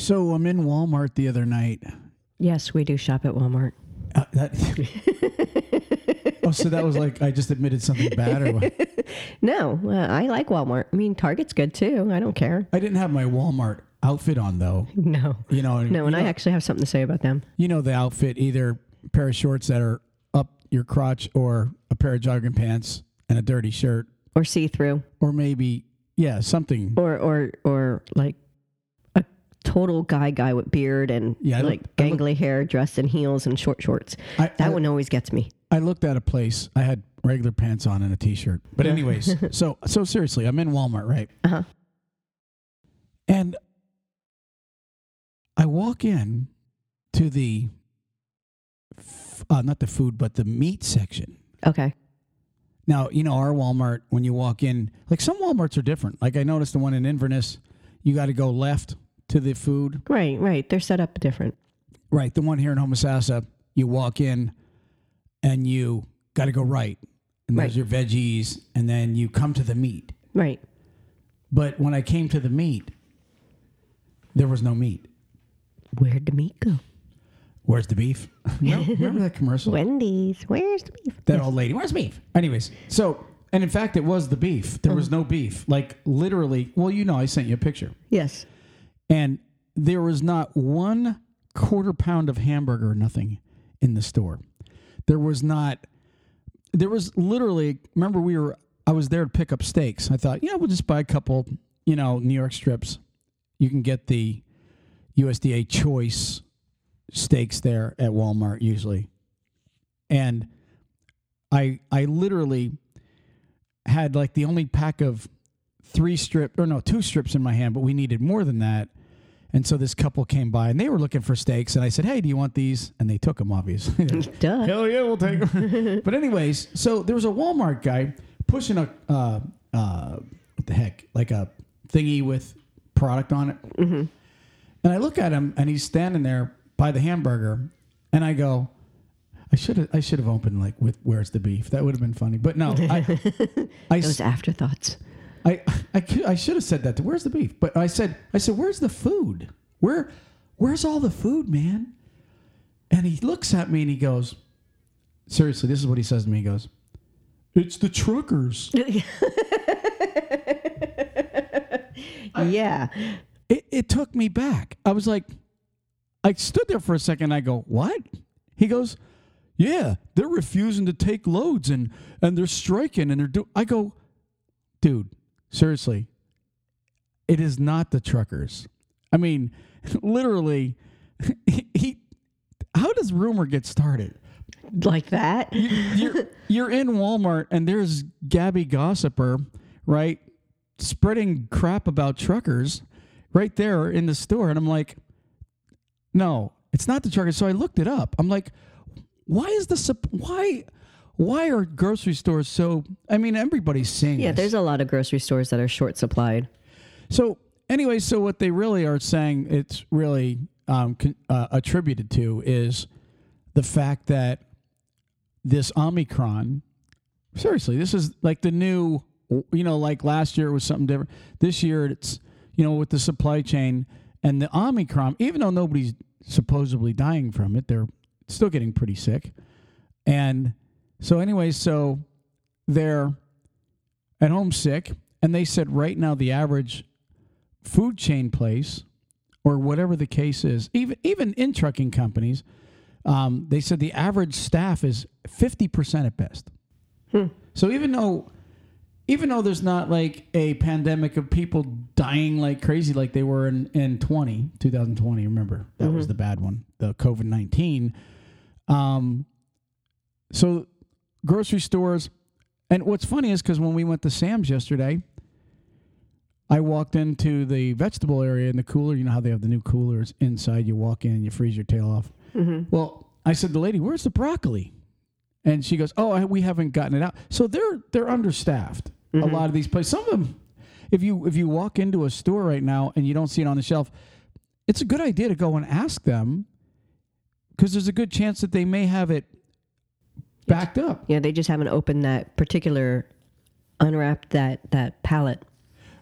So I'm in Walmart the other night. Yes, we do shop at Walmart. Uh, that, oh, so that was like I just admitted something bad, or what? No, uh, I like Walmart. I mean, Target's good too. I don't care. I didn't have my Walmart outfit on though. No. You know, No, and you I actually have something to say about them. you know the outfit either a pair of shorts that are up your crotch, or a pair of jogging pants and a dirty shirt, Or see through. or maybe yeah something. Or or or like total guy guy with beard and Yeah, look- like look- gangly hair dressed in heels and short shorts. I, That I, one always gets me. I looked at a place. I had regular pants on and a t-shirt. But anyways, so so seriously, I'm in Walmart, right? Uh-huh. And I walk in to the f- uh, not the food, but the meat section. Okay. Now, you know, our Walmart, when you walk in, like some Walmarts are different. Like I noticed the one in Inverness, you got to go left to the food. Right, right. They're set up different. Right. The one here in Homosassa, you walk in and you got to go right. And there's Right. your veggies. And then you come to the meat. Right. But when I came to the meat, there was no meat. Where'd the meat go? Where's the beef? No, remember that commercial? Wendy's. Where's the beef? That old lady. Where's beef? Anyways, so and in fact, it was the beef. There was uh-huh. no beef. Like literally. Well, you know, I sent you a picture, Yes. And there was not one quarter pound of hamburger or nothing in the store. There was not. There was literally. Remember, we were. I was there to pick up steaks. I thought, yeah, we'll just buy a couple. You know, New York strips. You can get the USDA choice steaks there at Walmart usually. And I I literally had like the only pack of three strip or no, two strips in my hand, but we needed more than that. And so this couple came by and they were looking for steaks and I said, "Hey, do you want these?" And they took them obviously. Duh. Hell yeah, we'll take them. but anyways, so there was a Walmart guy pushing a uh, uh, what the heck, like a thingy with product on it. Mm-hmm. And I look at him, and he's standing there by the hamburger, and I go, I should have I should have opened like with where's the beef? That would have been funny. But no, I I, s- Those afterthoughts. I, I, I should have said that. To, where's the beef? But I said I said where's the food? Where where's all the food, man? And he looks at me and he goes, seriously, this is what he says to me. He goes, it's the truckers. yeah. it, it took me back. I was like, I stood there for a second. I go, what? He goes, yeah, they're refusing to take loads and and they're striking and they're doing. I go, dude, seriously, it is not the truckers. I mean, literally, he. he how does rumor get started? Like that. you're you're in Walmart and there's Gabby Gossiper, right, spreading crap about truckers right there in the store, and I'm like, no, it's not the truckers. So I looked it up. I'm like, why is the why why are grocery stores so? I mean, everybody's saying Yeah, this. there's a lot of grocery stores that are short supplied. So anyway, so what they really are saying it's really um, con- uh, attributed to is the fact that this Omicron. Seriously, this is like the new. You know, like last year it was something different. This year it's you know with the supply chain and the Omicron. Even though nobody's supposedly dying from it, they're still getting pretty sick. And so anyway, so they're at home sick, and they said right now the average food chain place or whatever the case is, even even in trucking companies, um, they said the average staff is fifty percent at best. So even though even though there's not like a pandemic of people dying like crazy like they were in, in 20, 2020, remember that was the bad one, the COVID 19. Um, so grocery stores, and what's funny is because when we went to Sam's yesterday, I walked into the vegetable area in the cooler. You know how they have the new coolers inside. You walk in and you freeze your tail off. Mm-hmm. Well, I said, to the lady, "Where's the broccoli?" And she goes, "Oh, I, we haven't gotten it out." So they're they're understaffed. A mm-hmm. lot of these places. Some of them, if you if you walk into a store right now and you don't see it on the shelf, it's a good idea to go and ask them because there's a good chance that they may have it backed up. Yeah, they just haven't opened that particular, unwrapped that that pallet.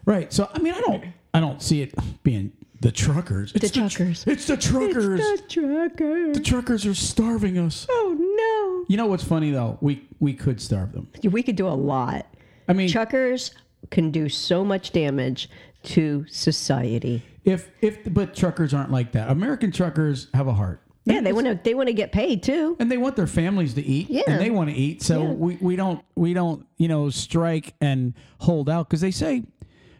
Right. So I mean, I don't I don't see it being the truckers. It's The truckers. it's the truckers. It's the truckers. the truckers are starving us. oh no. You know what's funny though? We we could starve them. We could do a lot. I mean, Truckers can do so much damage to society. if if but truckers aren't like that. American truckers have a heart. Yeah, they want to. They want to get paid too. and they want their families to eat Yeah. and they want to eat so Yeah. we, we don't we don't you know strike and hold out because they say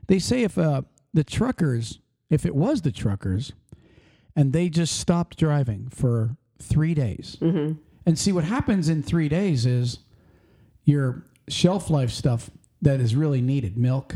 they say if uh, the truckers if it was the truckers and they just stopped driving for three days Mm-hmm. and see what happens in three days is your shelf life stuff that is really needed milk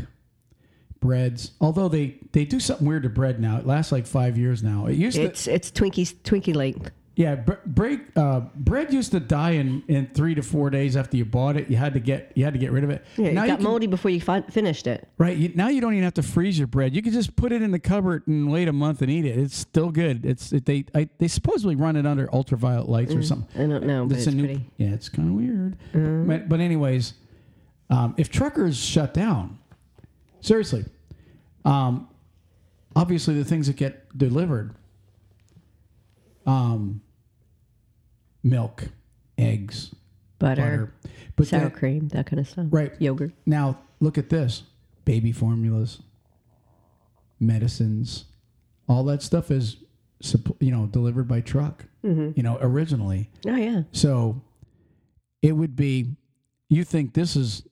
breads although they they do something weird to bread now it lasts like five years now it used to It's it's Twinkies Twinkie length. yeah, bre- break uh, bread used to die in, in three to four days after you bought it. You had to get you had to get rid of it. Yeah, it got can, moldy before you fi- finished it. right you, now you don't even have to freeze your bread. You can just put it in the cupboard and wait a month and eat it. It's still good. It's it, they I, they supposedly run it under ultraviolet lights or something. I don't know, It's it's a new- pretty. yeah, it's kind of weird. But, but anyways, um, if truckers shut down, seriously, um, obviously the things that get delivered, um, milk, eggs, Butter, butter, but sour then- cream, that kind of stuff. right Yogurt. now, look at this: baby formulas, medicines, all that stuff is, you know, delivered by truck. You know, originally. Oh yeah. So it would be, you think this is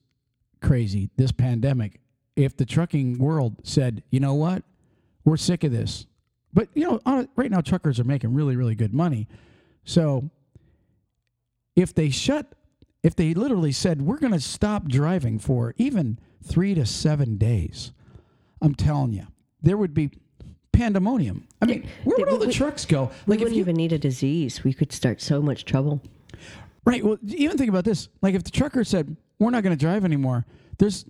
crazy, this pandemic, if the trucking world said, you know what, we're sick of this. But, you know, on, right now, truckers are making really, really good money. So if they shut, if they literally said, we're going to stop driving for even three to seven days, I'm telling you, there would be pandemonium. I mean, where would all the trucks go? We Like, if wouldn't you, even need a disease. We could start so much trouble. Right. Well, even think about this. Like if the trucker said, "We're not going to drive anymore," there's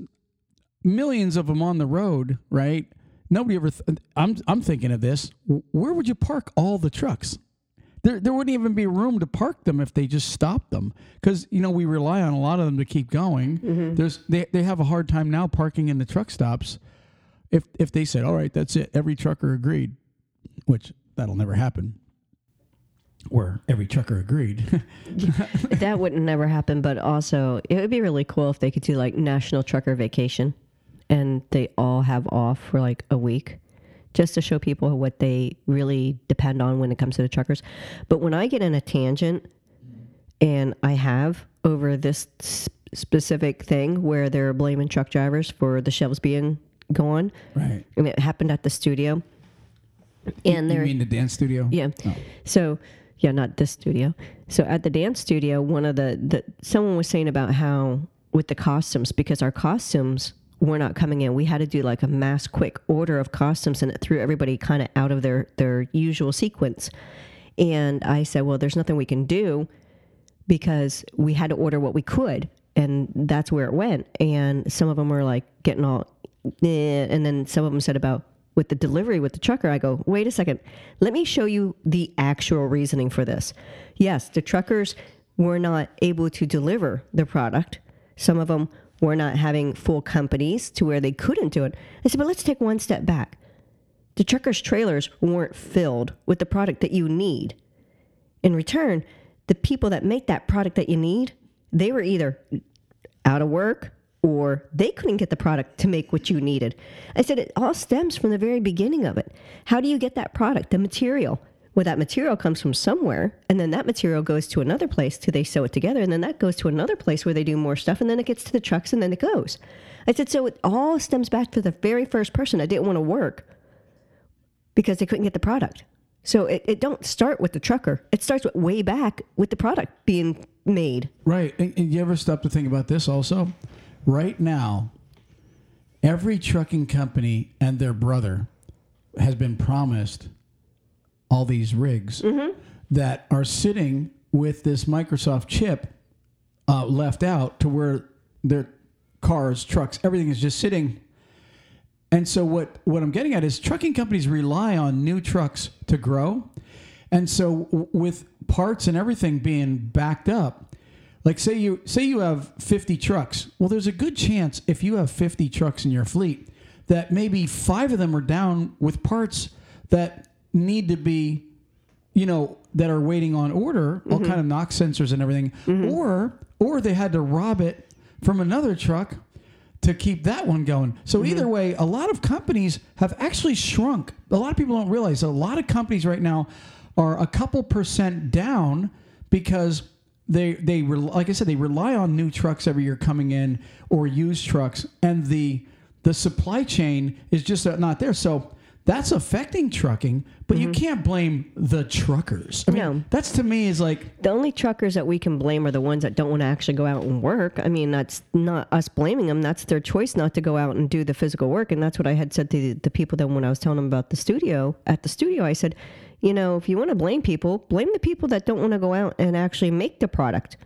millions of them on the road, right? Nobody ever. Th- I'm I'm thinking of this. Where would you park all the trucks? There there wouldn't even be room to park them if they just stopped them because you know we rely on a lot of them to keep going. Mm-hmm. There's they they have a hard time now parking in the truck stops. If if they said, "All right, that's it," every trucker agreed, which that'll never happen. Where every trucker agreed. that wouldn't never happen, but also it would be really cool if they could do like national trucker vacation and they all have off for like a week just to show people what they really depend on when it comes to the truckers. But when I get in a tangent and I have over this specific thing where they're blaming truck drivers for the shelves being gone, right. and it happened at the studio. And You mean the dance studio? yeah. Oh. So yeah, not this studio. So at the dance studio, one of the, the someone was saying about how with the costumes because our costumes were not coming in, we had to do like a mass quick order of costumes, and it threw everybody kind of out of their their usual sequence. And I said, well, there's nothing we can do because we had to order what we could, and that's where it went. And some of them were like getting all, eh, and then some of them said about with the delivery with the trucker. I go, wait a second, let me show you the actual reasoning for this. Yes, the truckers were not able to deliver the product. Some of them were not having full companies to where they couldn't do it. I said, but let's take one step back. The truckers' trailers weren't filled with the product that you need. In return, the people that make that product that you need, they were either out of work or they couldn't get the product to make what you needed. I said it all stems from the very beginning of it. How do you get that product, the material? Well, that material comes from somewhere, and then that material goes to another place till they sew it together, and then that goes to another place where they do more stuff, and then it gets to the trucks, and then it goes. I said, so it all stems back to the very first person I didn't want to work because they couldn't get the product. So it, it don't start with the trucker. It starts with way back with the product being made. Right. And, and you ever stop to think about this also? Right now, every trucking company and their brother has been promised all these rigs that are sitting with this Microsoft chip uh, left out to where their cars, trucks, everything is just sitting. And so what what I'm getting at is trucking companies rely on new trucks to grow. And so w- with parts and everything being backed up, like say you say you have 50 trucks. Well, there's a good chance if you have 50 trucks in your fleet that maybe 5 of them are down with parts that need to be, you know, that are waiting on order, all mm-hmm. kind of knock sensors and everything, mm-hmm. or or they had to rob it from another truck to keep that one going. So mm-hmm. either way, a lot of companies have actually shrunk. A lot of people don't realize a lot of companies right now are a couple percent down because they they like I said they rely on new trucks every year coming in or used trucks and the the supply chain is just not there. So that's affecting trucking, but you mm-hmm. can't blame the truckers. I mean, No. that's to me is like The only truckers that we can blame are the ones that don't want to actually go out and work. I mean, that's not us blaming them. That's their choice not to go out and do the physical work. And that's what I had said to the, the people that when I was telling them about the studio, at the studio, I said, you know, if you want to blame people, blame the people that don't want to go out and actually make the product.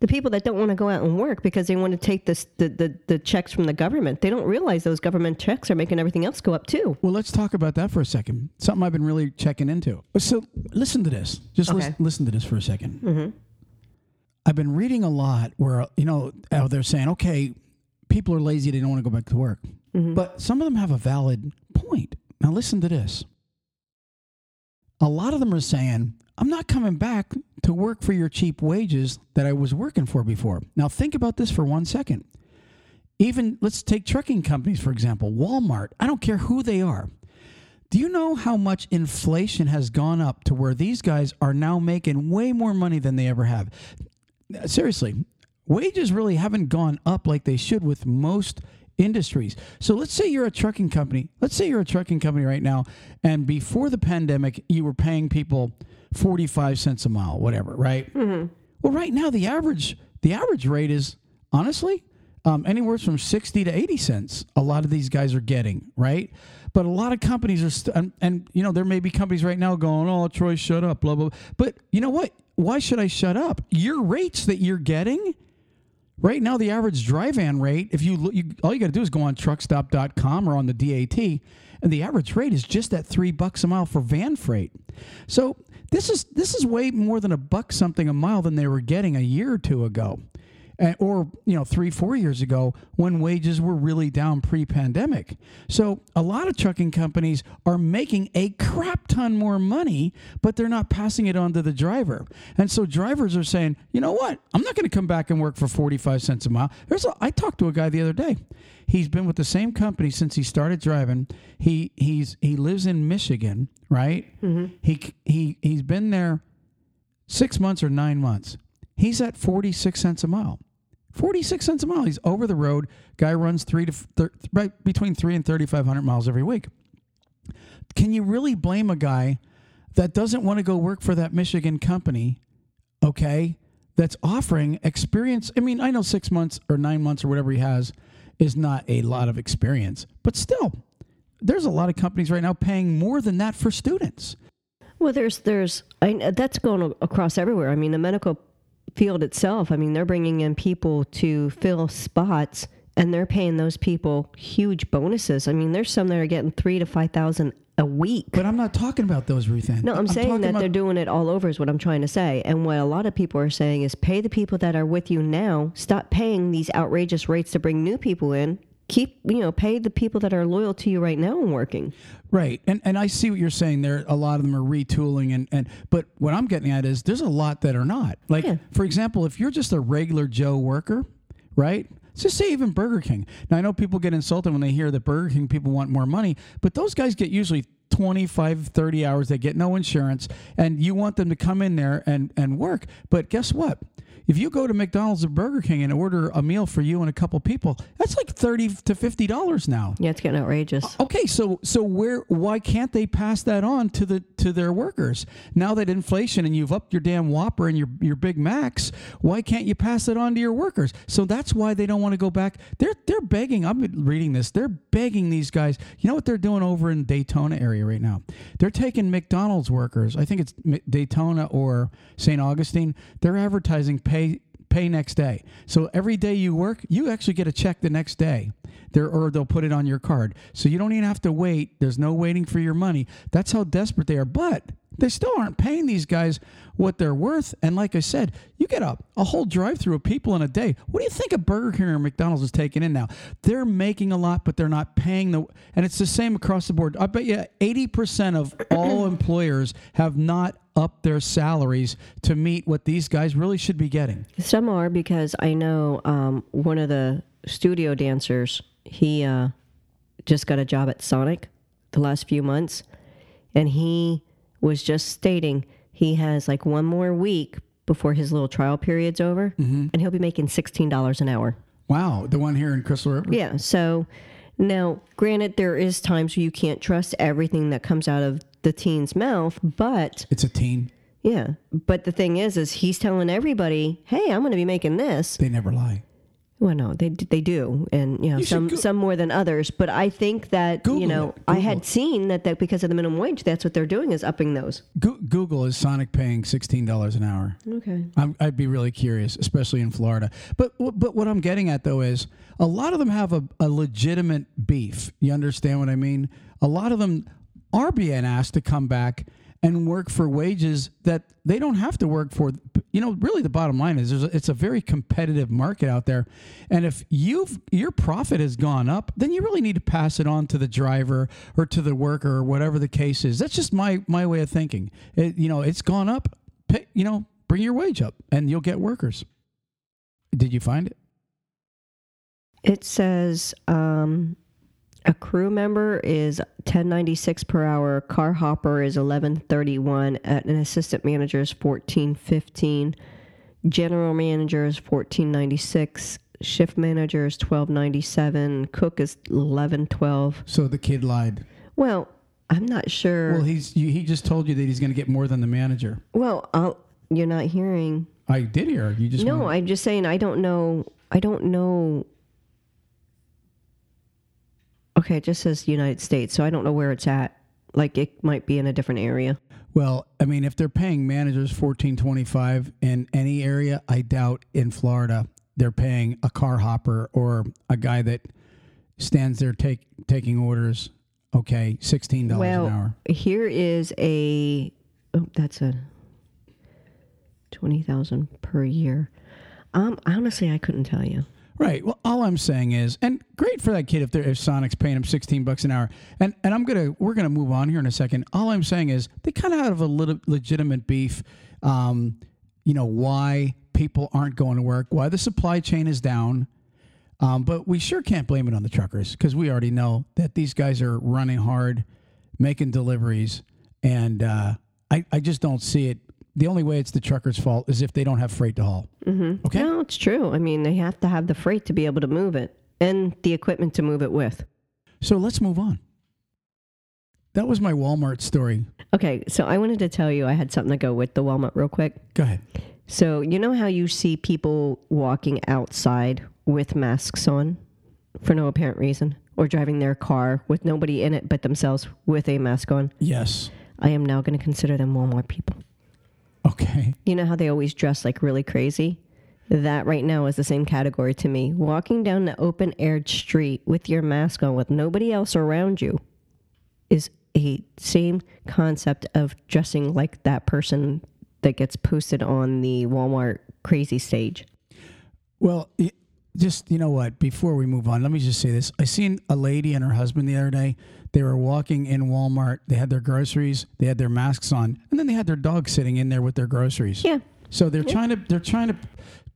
The people that don't want to go out and work because they want to take this, the, the, the checks from the government. They don't realize those government checks are making everything else go up too. Well, let's talk about that for a second. Something I've been really checking into. So, listen to this. Just Okay. listen, listen to this for a 2nd mm-hmm. I've been reading a lot where you know they're saying, okay, people are lazy; they don't want to go back to work. Mm-hmm. But some of them have a valid point. Now, listen to this. A lot of them are saying, I'm not coming back to work for your cheap wages that I was working for before. Now, think about this for one second. Even let's take trucking companies for example walmart. I don't care who they are. Do you know how much inflation has gone up to where these guys are now making way more money than they ever have? Seriously wages really haven't gone up like they should with most industries. So let's say you're a trucking company. Let's say you're a trucking company right now and before the pandemic you were paying people 45 cents a mile whatever right? Well right now the average the average rate is honestly um, anywhere from 60 to 80 cents a lot of these guys are getting right? But a lot of companies are st- and, and you know there may be companies right now going oh troy shut up blah blah blah. but you know what? Why should i shut up? Your rates that you're getting right now the average dry van rate if you, you all you got to do is go on truckstop.com or on the dat and the average rate is just at three bucks a mile for van freight. So this is this is way more than a buck something a mile than they were getting a year or two ago or you know three four years ago when wages were really down pre-pandemic. So a lot of trucking companies are making a crap ton more money but they're not passing it on to the driver. And so drivers are saying you know what? I'm not going to come back and work for 45 cents a mile. There's a, i talked to a guy the other day. He's been with the same company since he started driving. He he's he lives in michigan right? Mm-hmm. He he he's been there six months or nine months. He's at 46 cents a mile 46 cents a mile. He's over the road. Guy runs three to thir- right between three and 3,500 miles every week. Can you really blame a guy that doesn't want to go work for that Michigan company, okay, that's offering experience? I mean, I know six months or nine months or whatever he has is not a lot of experience, but still, there's a lot of companies right now paying more than that for students. Well, there's there's I, that's going across everywhere. I mean, the medical field itself. I mean, they're bringing in people to fill spots, and they're paying those people huge bonuses. I mean, there's some that are getting three to five thousand a week. But I'm not talking about those, Ruth Ann. No, I'm, saying that about- they're doing it all over. Is what I'm trying to say. And what a lot of people are saying is, pay the people that are with you now. Stop paying these outrageous rates to bring new people in. Keep you know, pay the people that are loyal to you right now and working. Right. And and I see what you're saying there. A lot of them are retooling and, and but what I'm getting at is there's a lot that are not. Like Yeah. for example, if you're just a regular Joe worker, right? Just say even Burger King. Now I know people get insulted when they hear that Burger King people want more money, but those guys get usually 25 30 hours they get no insurance and you want them to come in there and and work but guess what if you go to McDonald's or Burger King and order a meal for you and a couple people that's like 30 to 50 dollars now Yeah, it's getting outrageous. Okay, so so where why can't they pass that on to the to their workers? Now that inflation and you've upped your damn Whopper and your your Big Macs, why can't you pass it on to your workers? So that's why they don't want to go back. They're they're begging. I'm reading this. They're begging these guys. You know what they're doing over in Daytona area right now? They're taking McDonald's workers. I think it's Daytona or St. Augustine. They're advertising pay pay next day. So every day you work, you actually get a check the next day. There or they'll put it on your card. So you don't even have to wait. There's no waiting for your money. That's how desperate they are. But They still aren't paying these guys what they're worth. And like I said, you get a, a whole drive through of people in a day. What do you think a Burger King or McDonald's is taking in now? They're making a lot, but they're not paying the. And it's the same across the board. I bet you 80% of all employers have not upped their salaries to meet what these guys really should be getting. Some are because I know um, one of the studio dancers. He uh, just got a job at Sonic the last few months, and he was just stating he has like one more week before his little trial period's over, and he'll be making sixteen dollars an hour. Wow, the one here in Crystal River? Yeah. So now, granted, there is times where you can't trust everything that comes out of the teen's mouth, but It's a teen. yeah. But the thing is, is he's telling everybody, "Hey, I'm going to be making this." They never lie. Well, no, they they do, and you know You some go- some more than others. But I think that Google you know. I had seen that that because of the minimum wage, that's what they're doing is upping those. Go- Google is Sonic paying sixteen dollars an hour. Okay. I'm, I'd be really curious, especially in Florida. But but what I'm getting at though is a lot of them have a, a legitimate beef. You understand what I mean? A lot of them are being asked to come back and work for wages that they don't have to work for. You know, really, the bottom line is a, it's a very competitive market out there, and if you've your profit has gone up, then you really need to pass it on to the driver or to the worker or whatever the case is. That's just my my way of thinking. It, you know, it's gone up. Pay, you know, bring your wage up, and you'll get workers. Did you find it? It says um, a crew member is 1096 per hour. Car hopper is 1131. At an assistant manager is 1415. General manager is 1496. Shift manager is 1297. Cook is 1112. So the kid lied. Well, I'm not sure. Well, he's you, he just told you that he's going to get more than the manager. Well, I'll, you're not hearing. I did hear. You just No, wanna- I'm just saying I don't know. I don't know. Okay, it just says United States, so I don't know where it's at. Like it might be in a different area. Well, I mean, if they're paying managers fourteen twenty five in any area, I doubt in Florida they're paying a car hopper or a guy that stands there take taking orders. Okay, sixteen dollars Well, an hour. here is a. Oh, that's a twenty thousand per year. Um, honestly, I couldn't tell you. Right. Well, all I'm saying is, and great for that kid if, if Sonic's paying him 16 bucks an hour. And and I'm gonna we're gonna move on here in a second. All I'm saying is they kind of have a little legitimate beef. Um, you know why people aren't going to work, why the supply chain is down. Um, but we sure can't blame it on the truckers because we already know that these guys are running hard, making deliveries, and uh, I I just don't see it. The only way it's the truckers' fault is if they don't have freight to haul. Mm-hmm. Okay. No, it's true. I mean, they have to have the freight to be able to move it and the equipment to move it with. So let's move on. That was my Walmart story. Okay, so I wanted to tell you I had something to go with the Walmart real quick. Go ahead. So, you know how you see people walking outside with masks on for no apparent reason or driving their car with nobody in it but themselves with a mask on? Yes. I am now going to consider them Walmart people. Okay. You know how they always dress like really crazy? That right now is the same category to me. Walking down the open aired street with your mask on with nobody else around you is a same concept of dressing like that person that gets posted on the Walmart crazy stage. Well, just you know what? Before we move on, let me just say this. I seen a lady and her husband the other day. They were walking in Walmart. They had their groceries. They had their masks on, and then they had their dog sitting in there with their groceries. Yeah. So they're trying to they're trying to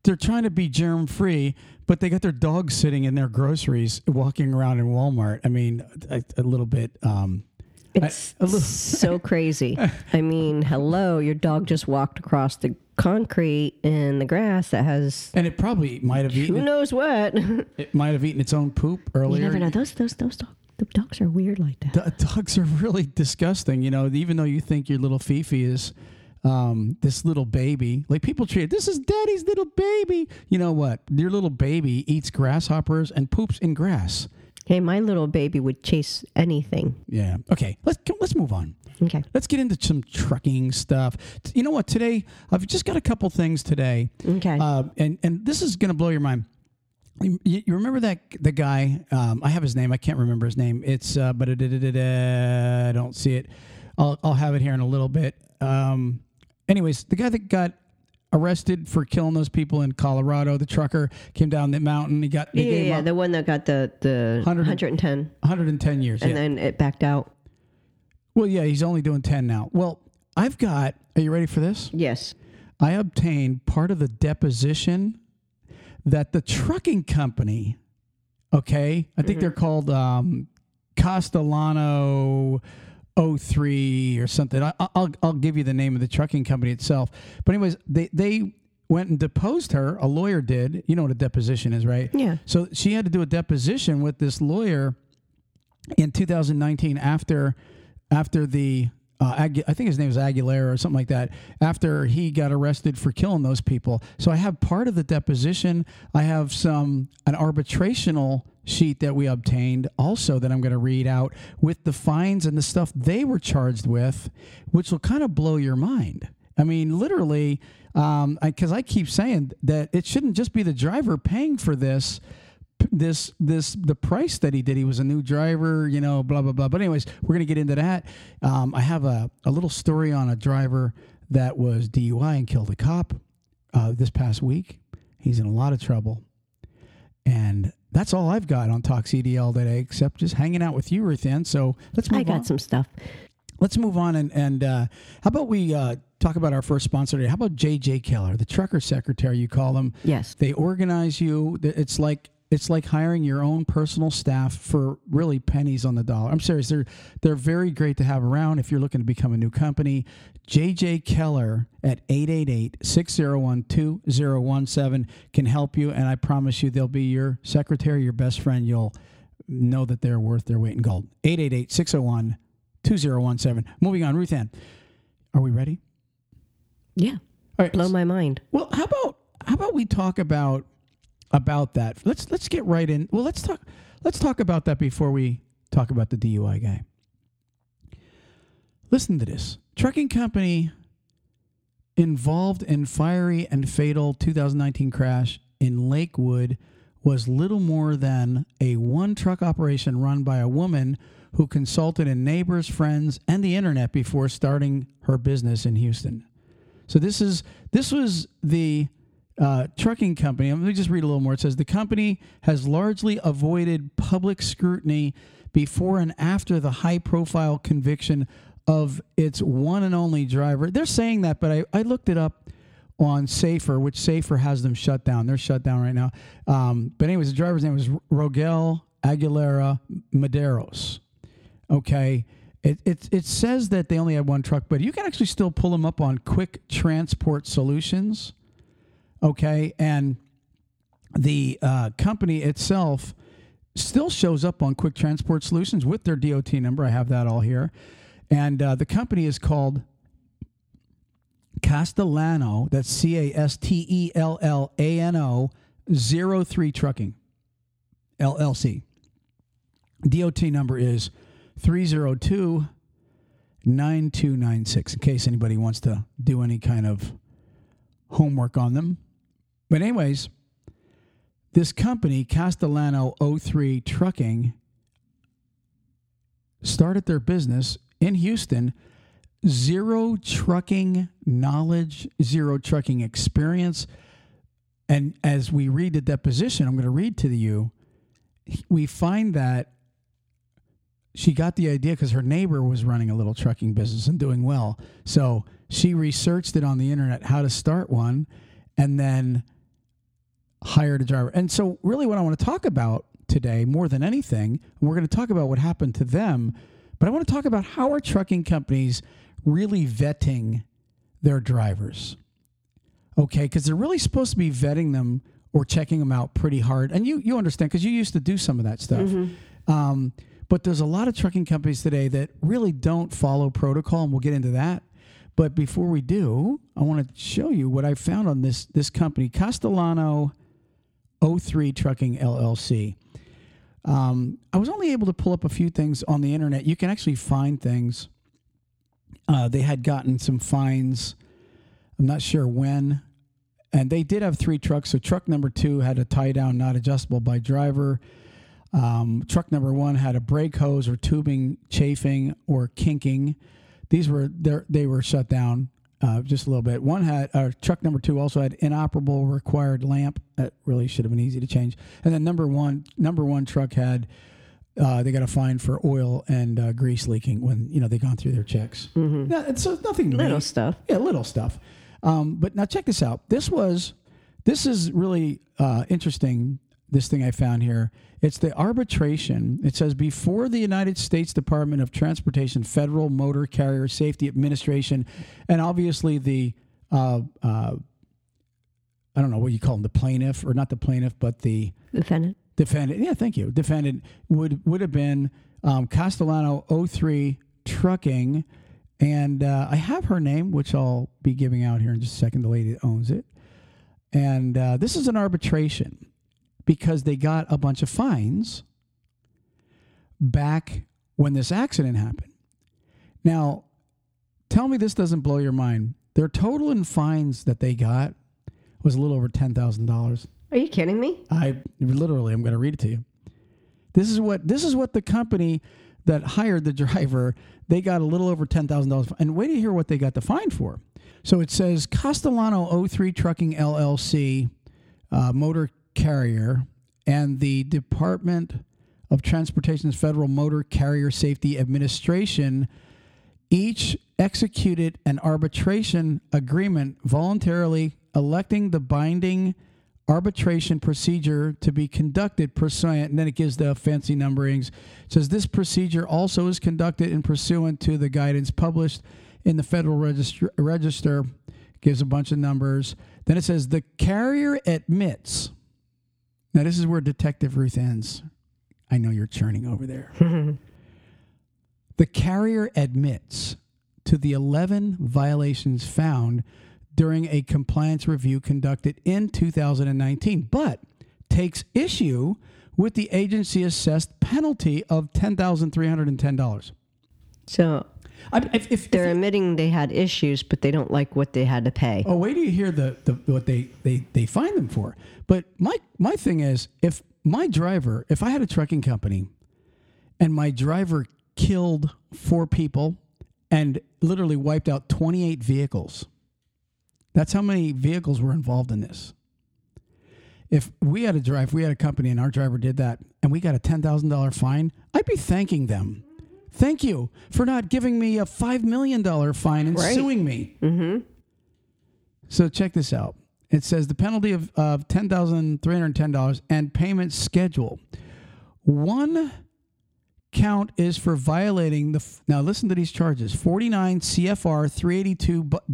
they're trying to be germ free, but they got their dog sitting in their groceries, walking around in Walmart. I mean, a, a little bit. Um, It's so crazy. I mean, hello, your dog just walked across the concrete in the grass that has and it probably might have who eaten. It, knows what. it might have eaten its own poop earlier. You never know. Those those those dog, the dogs are weird like that. D- dogs are really disgusting. You know, even though you think your little Fifi is um, this little baby, like people treat it, this is daddy's little baby. You know what? Your little baby eats grasshoppers and poops in grass. Hey, my little baby would chase anything. Yeah. Okay. Let's let's move on. Okay. Let's get into some trucking stuff. You know what? Today I've just got a couple things today, Okay. uh, and and this is going to blow your mind. You, you remember that the guy? Um, I have his name. I can't remember his name. It's uh, but I don't see it. I'll I'll have it here in a little bit. Um, anyways, the guy that got arrested for killing those people in Colorado, the trucker came down the mountain. He got Yeah, yeah, the one that got the the 100 110, 110 years. and yeah. then it backed out. well, yeah, he's only doing 10 now. Well, I've got. Are you ready for this? Yes. I obtained part of the deposition that the trucking company, okay, I think they're called um, Castellano 03 or something. I, I'll, I'll give you the name of the trucking company itself. But, anyways, they, they went and deposed her. A lawyer did. You know what a deposition is, right? Yeah. So she had to do a deposition with this lawyer in 2019 after after the uh, Agu- I think his name was Aguilera or something like that. After he got arrested for killing those people, so I have part of the deposition. I have some an arbitrational sheet that we obtained also that I'm going to read out with the fines and the stuff they were charged with, which will kind of blow your mind. I mean, literally, because I, keep saying that it shouldn't just be the driver paying for this this this the price that he did. He was a new driver you know blah blah blah. But anyways we're gonna get into that. Um, i have a, a little story on a driver that was dui and killed a cop uh, this past week. He's in a lot of trouble. And that's all i've got on talk cdl today except just hanging out with you ruth Ann. so let's move I got on some stuff. let's move on and and uh, how about we uh, talk about our first sponsor today how about jj keller the trucker secretary you call them Yes. they organize you. It's like it's like hiring your own personal staff for really pennies on the dollar. I'm serious. They're they're very great to have around if you're looking to become a new company. JJ Keller at 888-601-2017 can help you and I promise you they'll be your secretary, your best friend. You'll know that they're worth their weight in gold. 888-601-2017. Moving on, Ruth Ann. Are we ready? Yeah. All right. Blow my mind. Well, how about how about we talk about about that? Let's let's get right in. Well, let's talk let's talk about that before we talk about the DUI guy. Listen to this. Trucking company involved in fiery and fatal 2019 crash in Lakewood was little more than a one truck operation run by a woman who consulted in neighbors, friends, and the internet before starting her business in Houston. So this is this was the uh, trucking company. Let me just read a little more. It says the company has largely avoided public scrutiny before and after the high-profile conviction of its one and only driver. They're saying that, but I, I looked it up on Safer, which Safer has them shut down. They're shut down right now. Um, but anyways, the driver's name was Rogel Aguilera Mederos. Okay. It, it, it says that they only had one truck, but you can actually still pull them up on Quick Transport Solutions. Okay. And the uh, company itself still shows up on Quick Transport Solutions with their DOT number. I have that all here. And uh, the company is called Castellano. That's C A S T E L L A N O 03 Trucking LLC. DOT number is 302 9296 in case anybody wants to do any kind of homework on them. But, anyways, this company, Castellano 03 Trucking, started their business in Houston. Zero trucking knowledge, zero trucking experience. And as we read the deposition, I'm going to read to you, we find that she got the idea because her neighbor was running a little trucking business and doing well. So she researched it on the internet how to start one and then hired a driver. And so, really, what I want to talk about today, more than anything, we're going to talk about what happened to them, but I want to talk about how are trucking companies really vetting their drivers. Okay, because they're really supposed to be vetting them or checking them out pretty hard. And you you understand because you used to do some of that stuff. Um, but there's a lot of trucking companies today that really don't follow protocol, and we'll get into that. But before we do, I want to show you what I found on this this company, Castellano 03 Trucking LLC. Um, I was only able to pull up a few things on the internet. You can actually find things. Uh, they had gotten some fines. I'm not sure when. And they did have three trucks. So truck number two had a tie down not adjustable by driver. Um, truck number one had a brake hose or tubing chafing or kinking. these were they were shut down uh, just a little bit. One had uh, truck number two also had inoperable required lamp. That really should have been easy to change. And then number one number one truck had uh, they got a fine for oil and uh, grease leaking when you know they gone through their checks. Mm-hmm. Yeah, it's uh, nothing Little stuff. Yeah, little stuff. Um, but now check this out. This was, this is really uh, interesting. This thing I found here. It's the arbitration. It says before the United States Department of Transportation, Federal Motor Carrier Safety Administration, and obviously the, uh, uh, I don't know what you call them, the plaintiff or not the plaintiff, but the Defendant. defendant. Yeah, thank you. Defendant would would have been um, Castellano 03 Trucking, and uh, I have her name, which I'll be giving out here in just a second. The lady that owns it, and uh, this is an arbitration because they got a bunch of fines back when this accident happened. Now, tell me this doesn't blow your mind. Their total in fines that they got was a little over ten thousand dollars. Are you kidding me? I literally I'm going to read it to you. This is what this is what the company that hired the driver they got a little over ten thousand dollars. And wait to hear what they got the fine for. So it says Castellano 03 Trucking LLC, uh, motor carrier, and the Department of Transportation's Federal Motor Carrier Safety Administration each executed an arbitration agreement voluntarily electing the binding arbitration procedure to be conducted pursuant and then it gives the fancy numberings it says this procedure also is conducted in pursuant to the guidance published in the federal register, register gives a bunch of numbers. Then it says the carrier admits now this is where detective ruth ann's i know you're churning over there the carrier admits to the 11 violations found during a compliance review conducted in 2019, but takes issue with the agency assessed penalty of $10,310. So I, if, if, they're if, admitting they had issues, but they don't like what they had to pay. oh, wait do you hear the, the what they, they, they fine them for. But my, my thing is, if my driver, if I had a trucking company and my driver killed four people and literally wiped out 28 vehicles, that's how many vehicles were involved in this. If we had a drive, we had a company and our driver did that and we got a $10,000 fine, I'd be thanking them. Thank you for not giving me a $5 million fine and Right. suing me. Mm-hmm. So check this out. It says the penalty of, of $10,310 and payment schedule. One count is for violating the. f- Now listen to these charges 49 CFR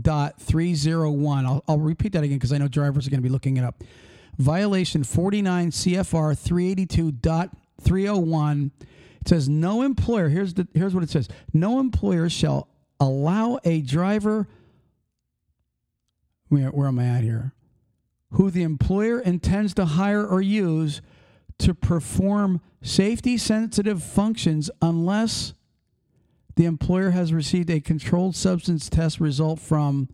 382.301. I'll, I'll repeat that again because I know drivers are going to be looking it up. Violation 49 CFR 382.301. It says no employer, here's, the, here's what it says no employer shall allow a driver where, where am I at here? Who the employer intends to hire or use to perform safety sensitive functions unless the employer has received a controlled substance test result from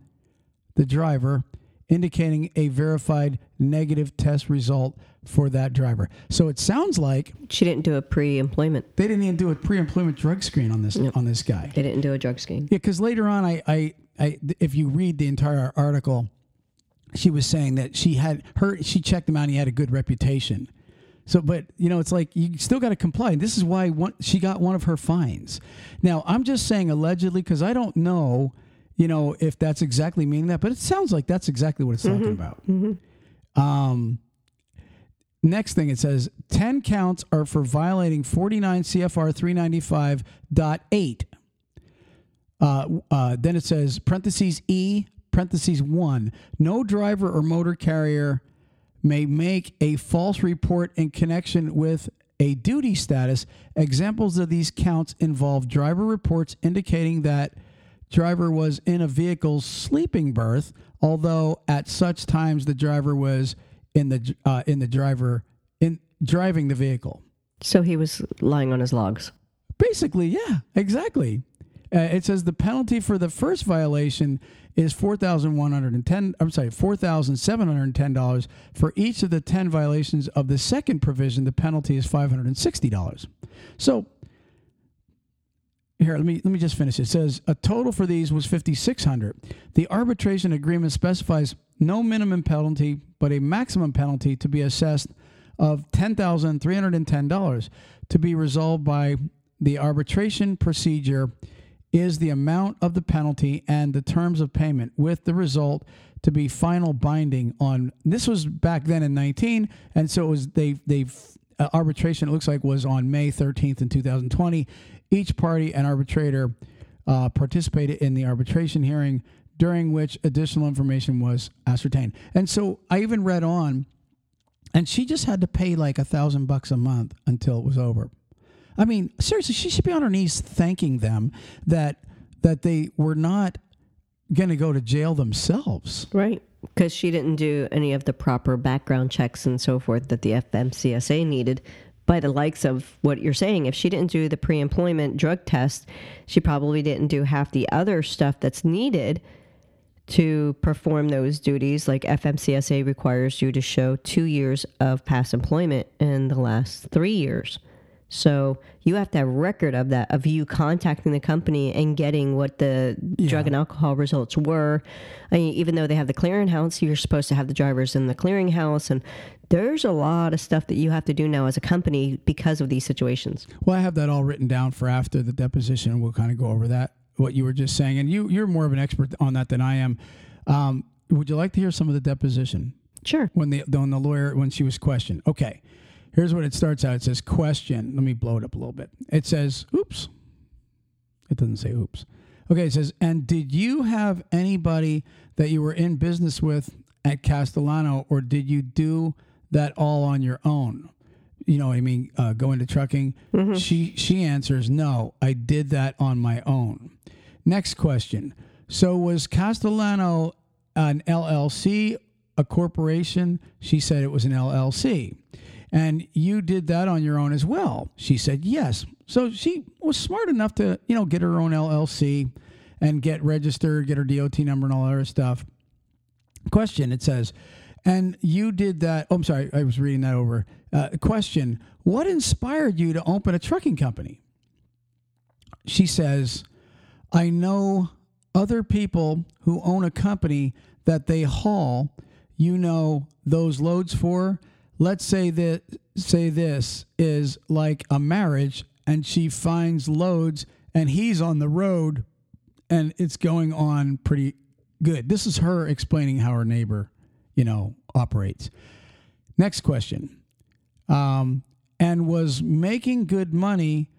the driver indicating a verified negative test result for that driver. So it sounds like She didn't do a pre-employment. they didn't even do a pre-employment drug screen on this on this guy. They didn't do a drug screen. Yeah, because later on, I, I, I, if you read the entire article, she was saying that she had her, she checked him out. and He had a good reputation. So, but you know, it's like you still got to comply. This is why one, she got one of her fines. Now, I'm just saying allegedly because I don't know, you know, if that's exactly meaning that, but it sounds like that's exactly what it's talking about. Um, next thing it says 10 counts are for violating 49 CFR 395.8 uh, uh, then it says parentheses E parentheses one. No driver or motor carrier may make a false report in connection with a duty status. Examples of these counts involve driver reports indicating that driver was in a vehicle's sleeping berth, although at such times the driver was in the uh, in the driver in driving the vehicle. So he was lying on his logs. Basically, yeah, exactly. Uh, it says the penalty for the first violation is four thousand one hundred and ten. I'm sorry, four thousand seven hundred and ten dollars. For each of the ten violations of the second provision, the penalty is five hundred and sixty dollars. So, here let me let me just finish. It says a total for these was 5600. The arbitration agreement specifies no minimum penalty but a maximum penalty to be assessed of $10,310 to be resolved by the arbitration procedure is the amount of the penalty and the terms of payment with the result to be final binding on this was back then in 19 and so it was they they uh, arbitration it looks like was on May 13th in 2020 each party and arbitrator uh, participated in the arbitration hearing during which additional information was ascertained and so I even read on and she just had to pay like a thousand bucks a month until it was over I mean, seriously, she should be on her knees thanking them that that they were not going to go to jail themselves. Right. Because she didn't do any of the proper background checks and so forth that the FMCSA needed. By the likes of what you're saying, if she didn't do the pre employment drug test, she probably didn't do half the other stuff that's needed to perform those duties. Like FMCSA requires you to show two years of past employment in the last three years. So you have to have record of that, of you contacting the company and getting what the Yeah. drug and alcohol results were. I mean, even though they have the clearinghouse, you're supposed to have the drivers in the clearinghouse, and there's a lot of stuff that you have to do now as a company because of these situations. Well, I have that all written down for after the deposition, we'll kind of go over that what you were just saying. And you you're more of an expert on that than I am. Um, would you like to hear some of the deposition Sure. when the when the lawyer when she was questioned? Okay, here's what it starts out. It says question. Let me blow it up a little bit. It says, "Oops." It doesn't say "oops." Okay, it says, "And did you have anybody that you were in business with at Castellano, or did you do that all on your own?" You know, what I mean, uh, go into trucking. She she answers, "No, I did that on my own." Next question. So was Castellano an LLC, a corporation? She said it was an LLC. And you did that on your own as well. She said yes. So she was smart enough to, you know, get her own LLC and get registered, get her DOT number and all that stuff. Question, it says, and you did that. Oh, I'm sorry, I was reading that over. Uh, question, what inspired you to open a trucking company? She says, I know other people who own a company that they haul, you know, those loads for. Let's say that say this is like a marriage and she finds loads and he's on the road and it's going on pretty good. This is her explaining how her neighbor, you know, operates. Next question. Um, and was making good money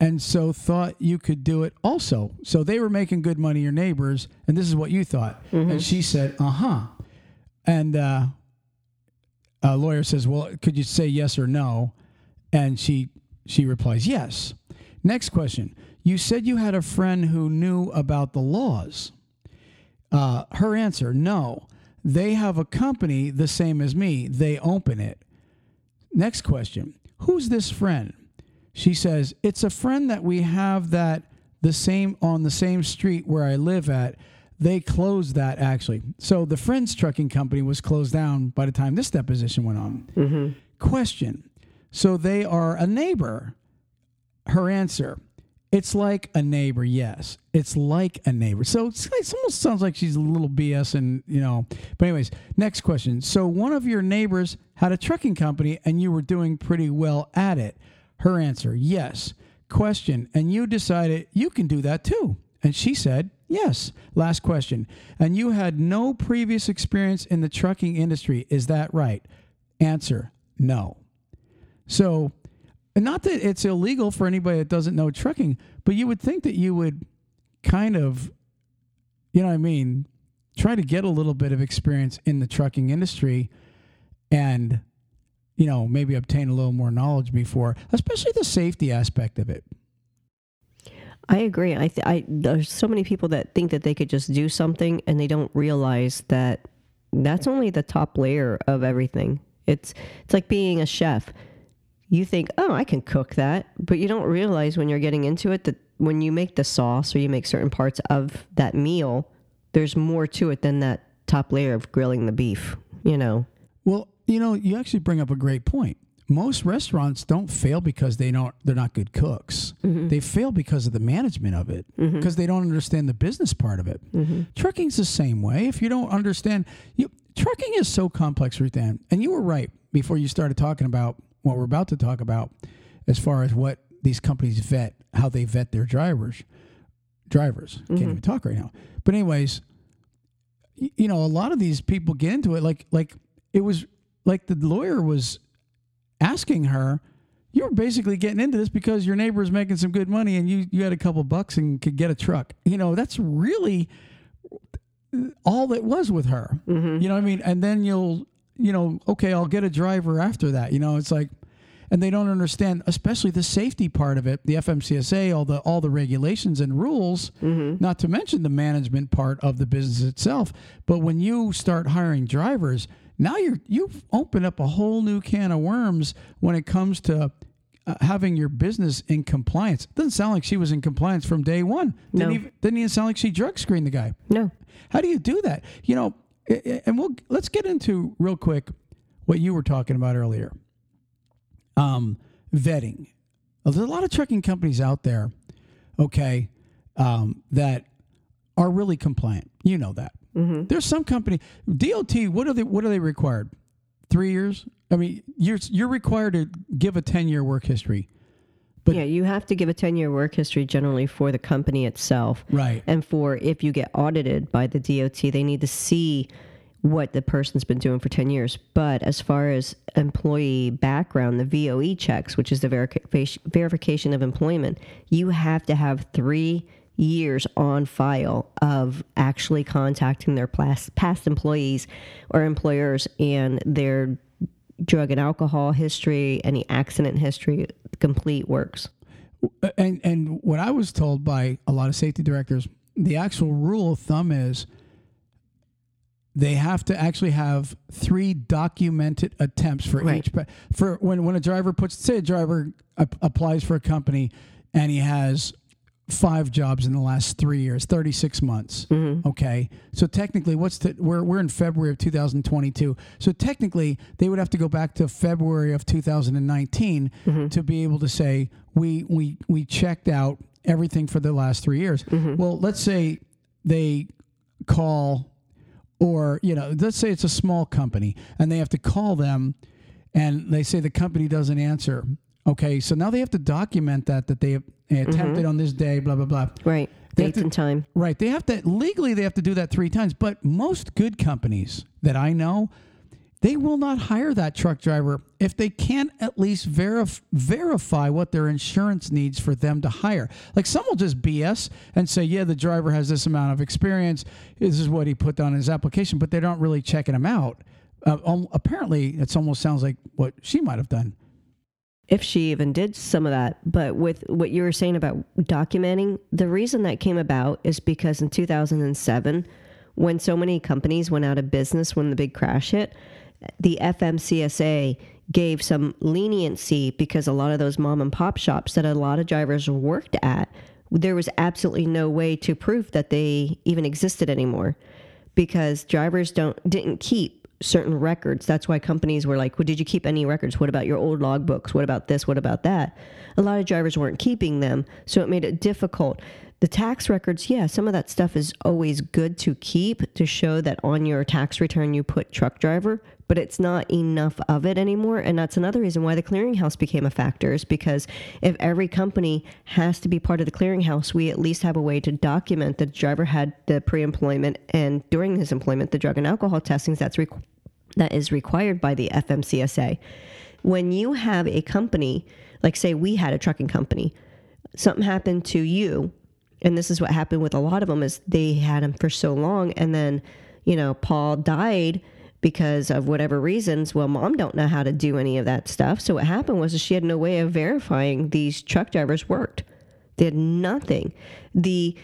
and so thought you could do it also. So they were making good money, your neighbors, and this is what you thought. And she said, uh huh. And uh, a lawyer says, well, could you say yes or no? And she she replies, yes. Next question. You said you had a friend who knew about the laws. Uh, her answer, no. They have a company the same as me. They open it. Next question. Who's this friend? She says, It's a friend that we have that the same on the same street where I live at. They closed that actually. So the friend's trucking company was closed down by the time this deposition went on. Mm-hmm. Question. So they are a neighbor. Her answer. It's like a neighbor, yes. It's like a neighbor. So it's, it almost sounds like she's a little BS and, you know. But, anyways, next question. So one of your neighbors had a trucking company and you were doing pretty well at it. Her answer, yes. Question. And you decided you can do that too. And she said, yes. Last question. And you had no previous experience in the trucking industry. Is that right? Answer, no. So, not that it's illegal for anybody that doesn't know trucking, but you would think that you would kind of, you know what I mean, try to get a little bit of experience in the trucking industry and, you know, maybe obtain a little more knowledge before, especially the safety aspect of it. I agree. I, th- I there's so many people that think that they could just do something and they don't realize that that's only the top layer of everything. It's it's like being a chef. You think, "Oh, I can cook that," but you don't realize when you're getting into it that when you make the sauce or you make certain parts of that meal, there's more to it than that top layer of grilling the beef, you know. Well, you know, you actually bring up a great point. Most restaurants don't fail because they don't they're not good cooks. Mm-hmm. They fail because of the management of it mm-hmm. because they don't understand the business part of it. Mm-hmm. Trucking's the same way. If you don't understand, you trucking is so complex, Ruth Ann. And you were right before you started talking about what we're about to talk about, as far as what these companies vet, how they vet their drivers. Drivers can't even talk right now. But anyways, y- you know, a lot of these people get into it like like it was like the lawyer was asking her, you were basically getting into this because your neighbor is making some good money and you you had a couple bucks and could get a truck. You know, that's really all that was with her. Mm-hmm. You know what I mean? And then you'll, you know, okay, I'll get a driver after that. You know, it's like and they don't understand especially the safety part of it, the FMCSA, all the all the regulations and rules, mm-hmm. not to mention the management part of the business itself. But when you start hiring drivers, now you're you've opened up a whole new can of worms when it comes to uh, having your business in compliance. Doesn't sound like she was in compliance from day one. Didn't, No. even, didn't even sound like she drug screened the guy. No. How do you do that? You know, and we'll let's get into real quick what you were talking about earlier. Um, vetting. There's a lot of trucking companies out there, okay, um, that are really compliant. You know that. Mm-hmm. There's some company DOT. What are they? What are they required? Three years. I mean, you're you're required to give a ten year work history. But- yeah, you have to give a 10 year work history generally for the company itself. Right. And for if you get audited by the DOT, they need to see what the person's been doing for 10 years. But as far as employee background, the VOE checks, which is the verification verification of employment, you have to have three years on file of actually contacting their past, past employees or employers and their drug and alcohol history, any accident history, complete works. Uh, and and what I was told by a lot of safety directors, the actual rule of thumb is they have to actually have three documented attempts for Right. each pa- for when when a driver puts say a driver ap- applies for a company and he has five jobs in the last three years 36 months mm-hmm. okay? So technically what's the we're, we're in february of 2022 so technically they would have to go back to february of 2019 mm-hmm. to be able to say we we we checked out everything for the last three years. Mm-hmm. Well let's say they call or you know let's say it's a small company and they have to call them and they say the company doesn't answer okay so now they have to document that that they, they attempted on this day blah blah blah Right. They have to- and time. right they have to legally they have to do that three times but most good companies that i know they will not hire that truck driver if they can't at least verif- verify what their insurance needs for them to hire. Like some will just BS and say, yeah, the driver has this amount of experience. This is what he put down in his application, but they're not really checking him out. Uh, um, apparently, it almost sounds like what she might have done. If she even did some of that. But with what you were saying about documenting, the reason that came about is because in 2007, when so many companies went out of business when the big crash hit, the FMCSA gave some leniency because a lot of those mom and pop shops that a lot of drivers worked at, there was absolutely no way to prove that they even existed anymore because drivers don't didn't keep certain records. That's why companies were like, "Well, did you keep any records? What about your old logbooks? What about this? What about that?" A lot of drivers weren't keeping them, so it made it difficult. The tax records, yeah, some of that stuff is always good to keep to show that on your tax return you put truck driver, but it's not enough of it anymore. And that's another reason why the clearinghouse became a factor, is because if every company has to be part of the clearinghouse, we at least have a way to document that the driver had the pre employment and during his employment, the drug and alcohol testings that's requ- that is required by the FMCSA. When you have a company, like say we had a trucking company, something happened to you and this is what happened with a lot of them is they had him for so long and then you know paul died because of whatever reasons. Well mom don't know how to do any of that stuff. So what happened was she had no way of verifying these truck drivers worked. They had nothing. The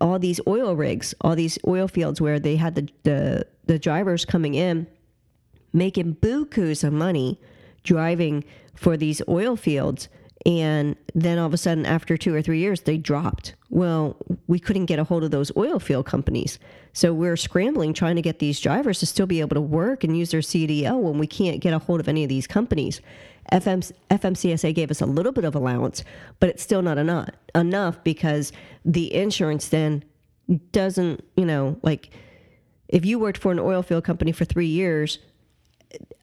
all these oil rigs all these oil fields where they had the the, the drivers coming in making bukus of money driving for these oil fields and then all of a sudden after two or three years they dropped well we couldn't get a hold of those oil field companies so we're scrambling trying to get these drivers to still be able to work and use their cdl when we can't get a hold of any of these companies FM, FMCSA gave us a little bit of allowance, but it's still not enough enough because the insurance then doesn't, you know, like if you worked for an oil field company for three years,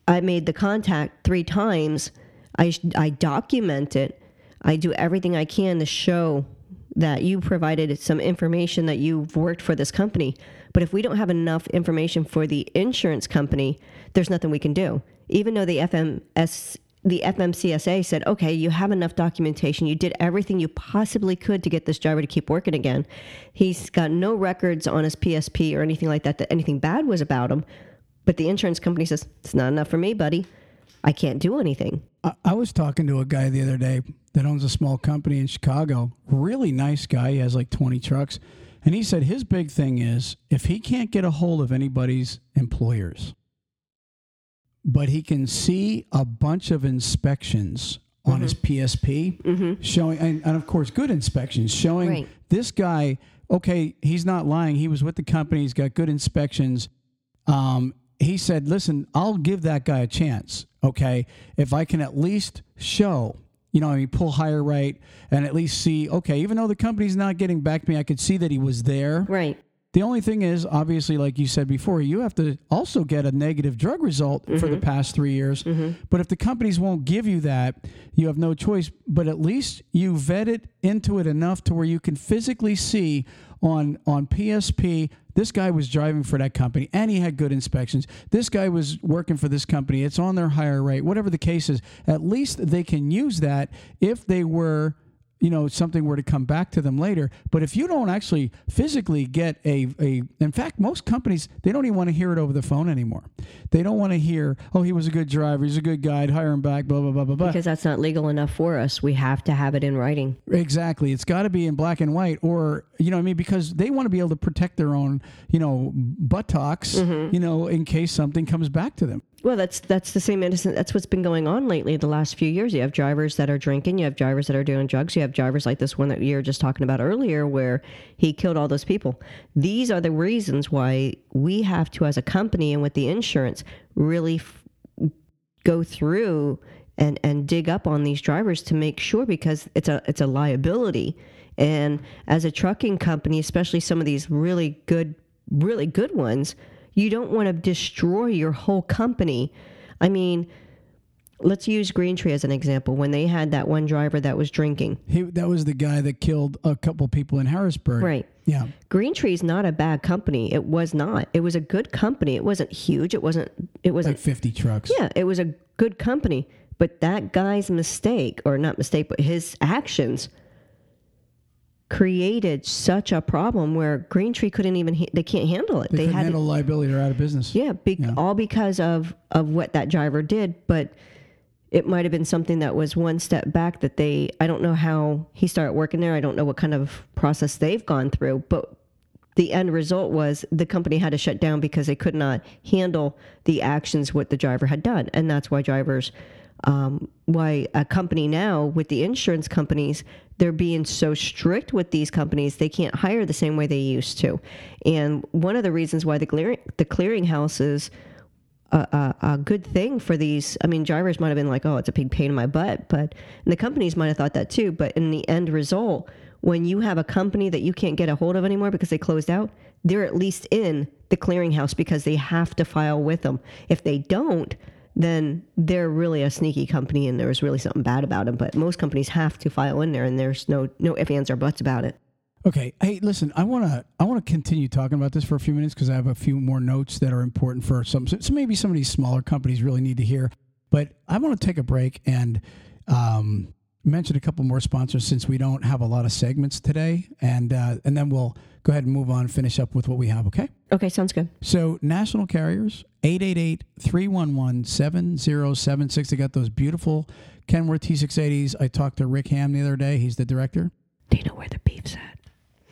I made the contact three times. I I document it. I do everything I can to show that you provided some information that you've worked for this company. But if we don't have enough information for the insurance company, there's nothing we can do. Even though the FMS the FMCSA said, okay, you have enough documentation. You did everything you possibly could to get this driver to keep working again. He's got no records on his PSP or anything like that that anything bad was about him. But the insurance company says, it's not enough for me, buddy. I can't do anything. I, I was talking to a guy the other day that owns a small company in Chicago. Really nice guy. He has like 20 trucks. And he said his big thing is if he can't get a hold of anybody's employers, but he can see a bunch of inspections on Mm-hmm. his PSP showing, and, and of course, good inspections showing Right. this guy, okay, he's not lying. He was with the company, he's got good inspections. Um, he said, listen, I'll give that guy a chance, okay, if I can at least show. You know, I mean, pull HireRight and at least see, okay, even though the company's not getting back to me, I could see that he was there. Right. The only thing is, obviously, like you said before, you have to also get a negative drug result for the mm-hmm. past three years. Mm-hmm. But if the companies won't give you that, you have no choice. But at least you vet it into it enough to where you can physically see on on PSP. This guy was driving for that company and he had good inspections. This guy was working for this company. It's on their higher rate. Whatever the case is, at least they can use that if they were you know something were to come back to them later. But if you don't actually physically get a, a in fact most companies they don't even want to hear it over the phone anymore. They don't want to hear oh he was a good driver he's a good guy I'd hire him back blah blah blah blah blah. Because that's not legal enough for us. We have to have it in writing. exactly. It's got to be in black and white or you know what i mean? Because they want to be able to protect their own you know buttocks mm-hmm. you know in case something comes back to them Well, that's that's the same innocent. That's what's been going on lately. The last few years, you have drivers that are drinking. You have drivers that are doing drugs. You have drivers like this one that you were just talking about earlier, where he killed all those people. These are the reasons why we have to, as a company and with the insurance, really f- go through and and dig up on these drivers to make sure because it's a it's a liability. And as a trucking company, especially some of these really good really good ones, you don't want to destroy your whole company. I mean, let's use Green Tree as an example. When they had that one driver that was drinking, he, that was the guy that killed a couple people in harrisburg right? yeah Green Tree is not a bad company. It was not. It was a good company. It wasn't huge. It wasn't. It wasn't. like 50 trucks Yeah, it was a good company. But that guy's mistake, or not mistake, but his actions created such a problem where Green Tree couldn't even. ha- They can't handle it. they, They, had to handle liability they're out of business Yeah, be- all because of of what that driver did, but it might have been something that was one step back that they I don't know how he started working there. I don't know what kind of process they've gone through, but the end result was the company had to shut down because they could not handle the actions what the driver had done, and that's why drivers. Um, why a company now with the insurance companies they're being so strict with these companies they can't hire the same way they used to and one of the reasons why the clearing the clearinghouses a, a, a good thing for these. I mean, drivers might have been like, "Oh, it's a big pain in my butt," but the companies might have thought that too. But in the end result, when you have a company that you can't get a hold of anymore because they closed out, they're at least in the clearinghouse because they have to file with them. If they don't, then they're really a sneaky company, and there's really something bad about them. But most companies have to file in there, and there's no no ifs ands or buts about it. Okay. Hey, listen. I want to. I want to continue talking about this for a few minutes because I have a few more notes that are important for some. So maybe some of these smaller companies really need to hear. But I want to take a break and um, mention a couple more sponsors since we don't have a lot of segments today, and uh, and then we'll go ahead and move on. Finish up with what we have. Okay. Okay, sounds good. So national carriers 888-311-7076. They got those beautiful Kenworth T680s. I talked to Rick Ham the other day. He's the director. They know where the beef's at.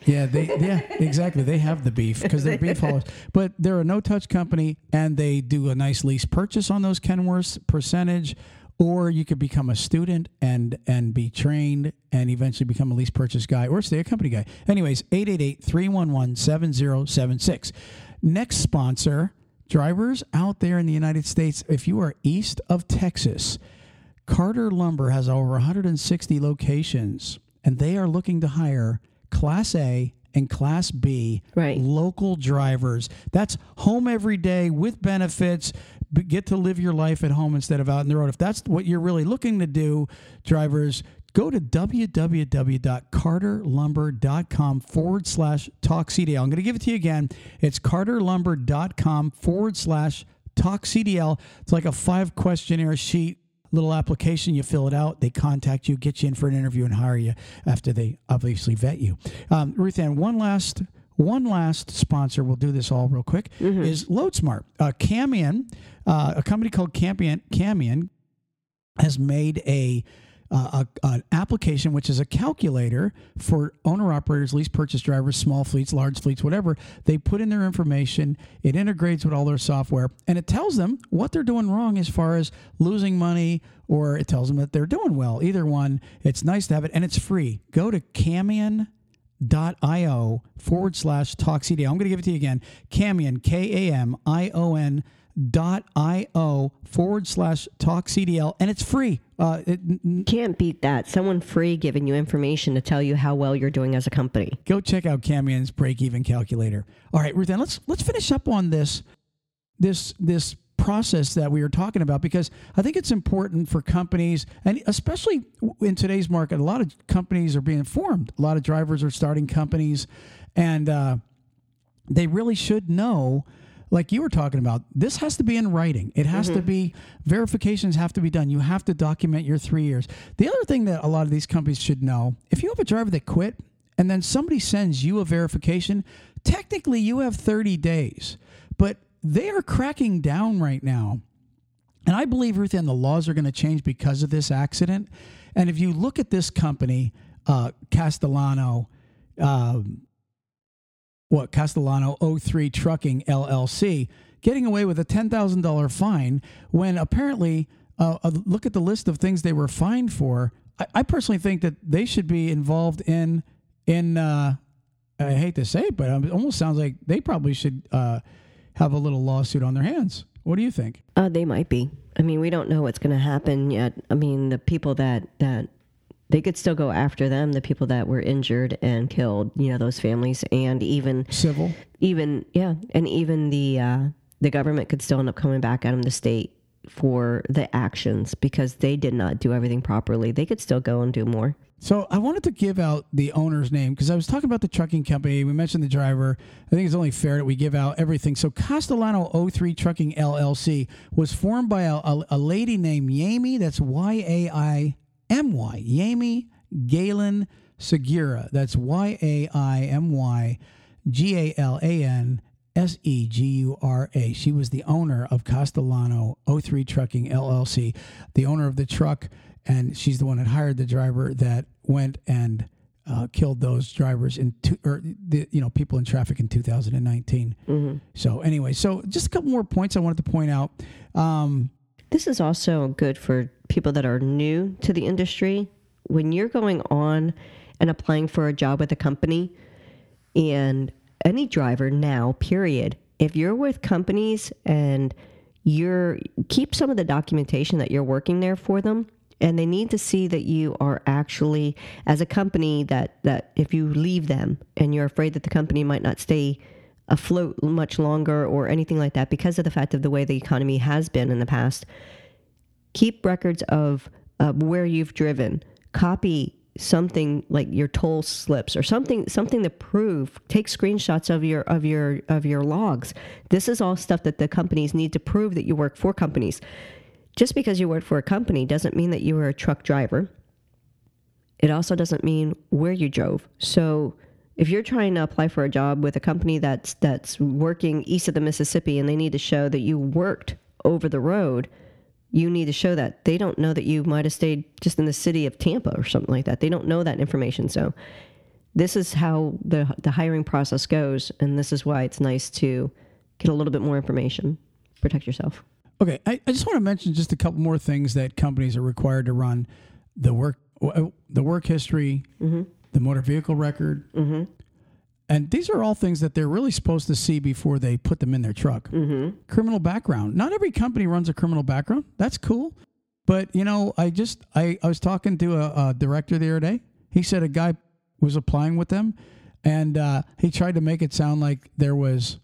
Yeah, they yeah, exactly. They have the beef because they're beef haulers. But they're a no touch company and they do a nice lease purchase on those Kenworths percentage. Or you could become a student and and be trained and eventually become a lease purchase guy or stay a company guy. Anyways, 888-311-7076. Next sponsor, drivers out there in the United States, if you are east of Texas, Carter Lumber has over 160 locations, and they are looking to hire Class A and Class B Right. local drivers. That's home every day with benefits. Get to live your life at home instead of out on the road. If that's what you're really looking to do, drivers, go to www.carterlumber.com forward slash talk CDL. I'm going to give it to you again. It's carterlumber.com forward slash talk CDL. It's like a five questionnaire sheet little application. You fill it out. They contact you, get you in for an interview, and hire you after they obviously vet you. Um, Ruth Ann, one last one last sponsor. We'll do this all real quick. Is LoadSmart. Uh, Kamion, uh, a company called Kamion, Kamion has made a, uh, a an application which is a calculator for owner operators, lease purchase drivers, small fleets, large fleets, whatever. They put in their information. It integrates with all their software, and it tells them what they're doing wrong as far as losing money, or it tells them that they're doing well. Either one. It's nice to have it, and it's free. Go to Kamion io forward slash talk CDL. I'm going to give it to you again. Kamion, K A M I O N dot io forward slash talk CDL, and it's free. Uh, it, n- Can't beat that. Someone free giving you information to tell you how well you're doing as a company. go check out Kamion's break even calculator. All right, Ruth, Ann, let's let's finish up on this this this process that we were talking about because I think it's important for companies and especially in today's market, a lot of companies are being formed. A lot of drivers are starting companies, and uh, they really should know. Like you were talking about, this has to be in writing. It has to be verifications have to be done. You have to document your three years. The other thing that a lot of these companies should know: if you have a driver that quit, and then somebody sends you a verification, technically you have 30 days. But they are cracking down right now. And I believe, Ruth the laws are going to change because of this accident. And if you look at this company, uh, Castellano, um, what Castellano 03 Trucking LLC, getting away with a $10,000 fine when apparently, uh, look at the list of things they were fined for. I, I personally think that they should be involved in in. Uh, I hate to say it, but it almost sounds like they probably should uh, have a little lawsuit on their hands. What do you think? Uh, they might be. I mean, we don't know what's going to happen yet. I mean, the people that that they could still go after them, the people that were injured and killed, you know, those families, and even Civil. even yeah, and even the uh, the government could still end up coming back at them, the state, for the actions because they did not do everything properly. They could still go and do more. So I wanted to give out the owner's name because I was talking about the trucking company. We mentioned the driver. I think it's only fair that we give out everything. So Castellano 03 Trucking LLC was formed by a, a, a lady named Yaimy. That's Y A I M Y. Yaimy Galan Segura. That's Y A I M Y G A L A N S E G U R A. She was the owner of Castellano 03 Trucking LLC, the owner of the truck, and she's the one that hired the driver that went and uh, killed those drivers in two, or the you know people in traffic in 2019. So anyway, so just a couple more points I wanted to point out. Um, This is also good for people that are new to the industry. When you're going on and applying for a job with a company, and any driver now, period, if you're with companies and you're keep some of the documentation that you're working there for them and they need to see that you are actually as a company that that if you leave them and you're afraid that the company might not stay afloat much longer or anything like that because of the fact of the way the economy has been in the past. Keep records of uh, where you've driven. Copy something like your toll slips or something something to prove. Take screenshots of your of your of your logs. This is all stuff that the companies need to prove that you work for companies. Just because you work for a company doesn't mean that you were a truck driver. It also doesn't mean where you drove. So if you're trying to apply for a job with a company that's that's working east of the mississippi and they need to show that you worked over the road you need to show that they don't know that you might have stayed just in the city of Tampa or something like that. They don't know that information. So this is how the the hiring process goes, and this is why it's nice to get a little bit more information. Protect yourself. Okay, I, I just want to mention just a couple more things that companies are required to run: the work, uh, the work history, mm-hmm. The motor vehicle record, and these are all things that they're really supposed to see before they put them in their truck. Criminal background. Not every company runs a criminal background. That's cool. But you know, I just I, I was talking to a, a director the other day. He said a guy was applying with them, and uh, he tried to make it sound like there was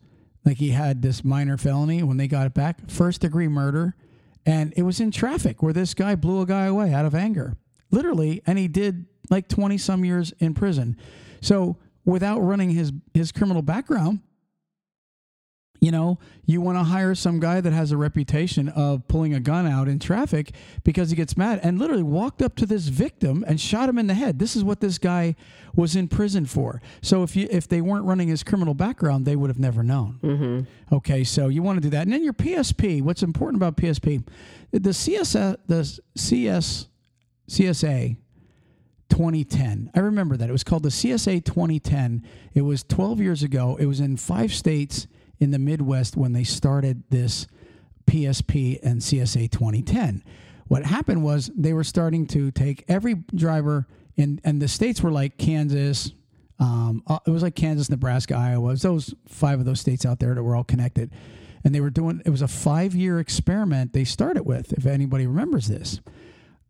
like he had this minor felony when they got it back, first degree murder, and it was in traffic where this guy blew a guy away out of anger, literally, and he did like twenty some years in prison. So without running his his criminal background, you know, you want to hire some guy that has a reputation of pulling a gun out in traffic because he gets mad and literally walked up to this victim and shot him in the head. This is what this guy was in prison for. So if you if they weren't running his criminal background, they would have never known. Mm-hmm. Okay, so you want to do that, and then your PSP. What's important about PSP? The CS the CS CSA 2010. I remember that it was called the CSA 2010. It was 12 years ago. It was in five states in the Midwest when they started this PSP and CSA 2010. What happened was they were starting to take every driver in, and the states were like Kansas. Um, uh, it was like Kansas, Nebraska, Iowa. It was those five of those states out there that were all connected. And they were doing, it was a five year experiment they started with, if anybody remembers this.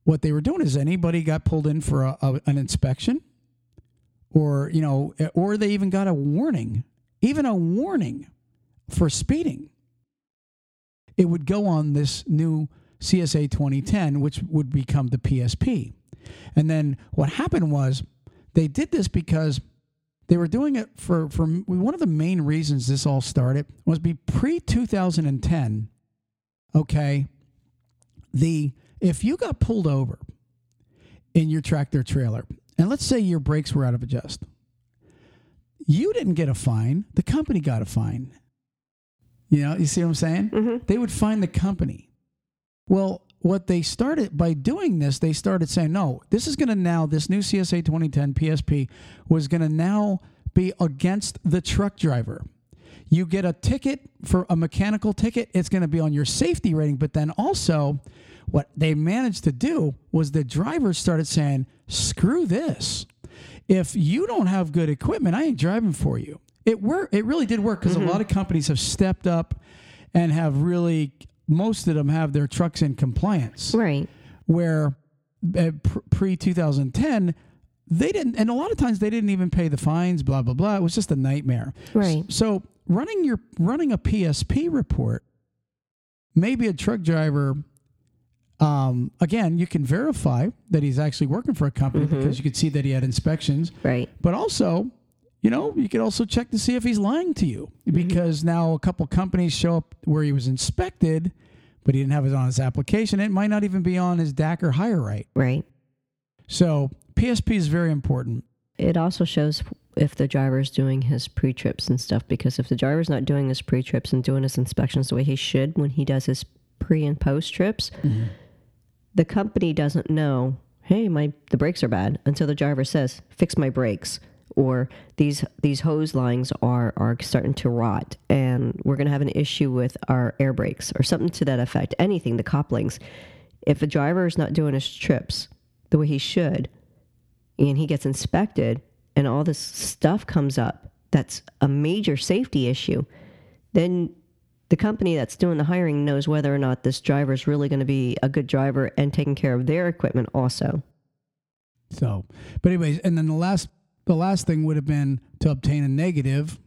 What they were doing is anybody got pulled in for a, a, an inspection or, you know, or they even got a warning, even a warning for speeding. It would go on this new CSA 2010, which would become the PSP. And then what happened was they did this because they were doing it for, for one of the main reasons this all started was be pre 2010. Okay. The if you got pulled over in your tractor trailer, and let's say your brakes were out of adjust, you didn't get a fine, the company got a fine. You know, you see what I'm saying? Mm-hmm. They would find the company. Well, what they started by doing this, they started saying, no, this is going to now, this new CSA 2010 PSP was going to now be against the truck driver. You get a ticket for a mechanical ticket, it's going to be on your safety rating. But then also, what they managed to do was the drivers started saying, screw this. If you don't have good equipment, I ain't driving for you. It worked. It really did work because Mm-hmm. a lot of companies have stepped up and have really. Most of them have their trucks in compliance. Right. Where uh, pre 2010, they didn't, and a lot of times they didn't even pay the fines. Blah blah blah. It was just a nightmare. Right. So running your running a PSP report, maybe a truck driver. Um, again, you can verify that he's actually working for a company Mm-hmm. because you could see that he had inspections Right. but also you know you could also check to see if he's lying to you because now a couple companies show up where he was inspected but he didn't have it on his application it might not even be on his dac or HireRight Right. so psp is very important It also shows if the driver's doing his pre trips and stuff because if the driver's not doing his pre trips and doing his inspections the way he should when he does his pre and post trips, the company doesn't know, hey, my the brakes are bad until the driver says, fix my brakes. Or these these hose lines are are starting to rot, and we're going to have an issue with our air brakes, or something to that effect. Anything, the couplings. If a driver is not doing his trips the way he should, and he gets inspected and all this stuff comes up that's a major safety issue, then the company that's doing the hiring knows whether or not this driver is really going to be a good driver and taking care of their equipment also. so but anyways and then the last the last thing would have been to obtain a negative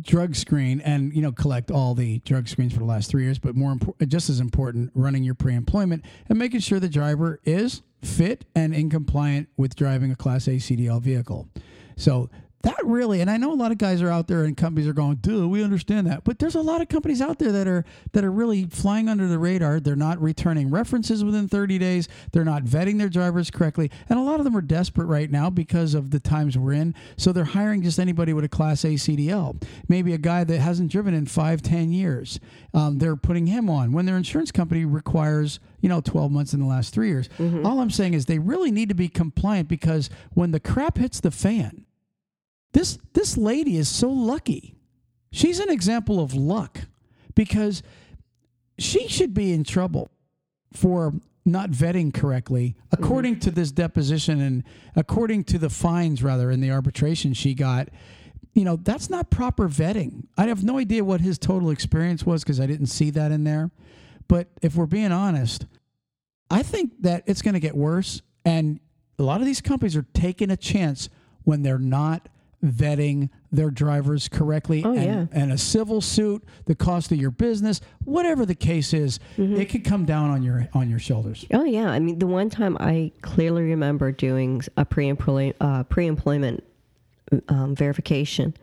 drug screen and you know collect all the drug screens for the last three years but more important just as important running your pre-employment and making sure the driver is fit and in compliant with driving a class a cdl vehicle so that really and i know a lot of guys are out there and companies are going dude we understand that. But there's a lot of companies out there that are that are really flying under the radar. They're not returning references within 30 days. They're not vetting their drivers correctly. And a lot of them are desperate right now because of the times we're in. So they're hiring just anybody with a class a cdl maybe a guy that hasn't driven in five ten years. Um, they're putting him on when their insurance company requires you know 12 months in the last three years. All i'm saying is they really need to be compliant because when the crap hits the fan this this lady is so lucky. She's an example of luck because she should be in trouble for not vetting correctly according mm-hmm. to this deposition and according to the fines rather in the arbitration she got you know that's not proper vetting i have no idea what his total experience was because i didn't see that in there but if we're being honest I think that it's going to get worse. And a lot of these companies are taking a chance when they're not vetting their drivers correctly Oh, and, yeah. and a civil suit the cost of your business whatever the case is Mm-hmm. it could come down on your on your shoulders Oh yeah, I mean the one time I clearly remember doing a pre-employment uh, pre-employment um, verification,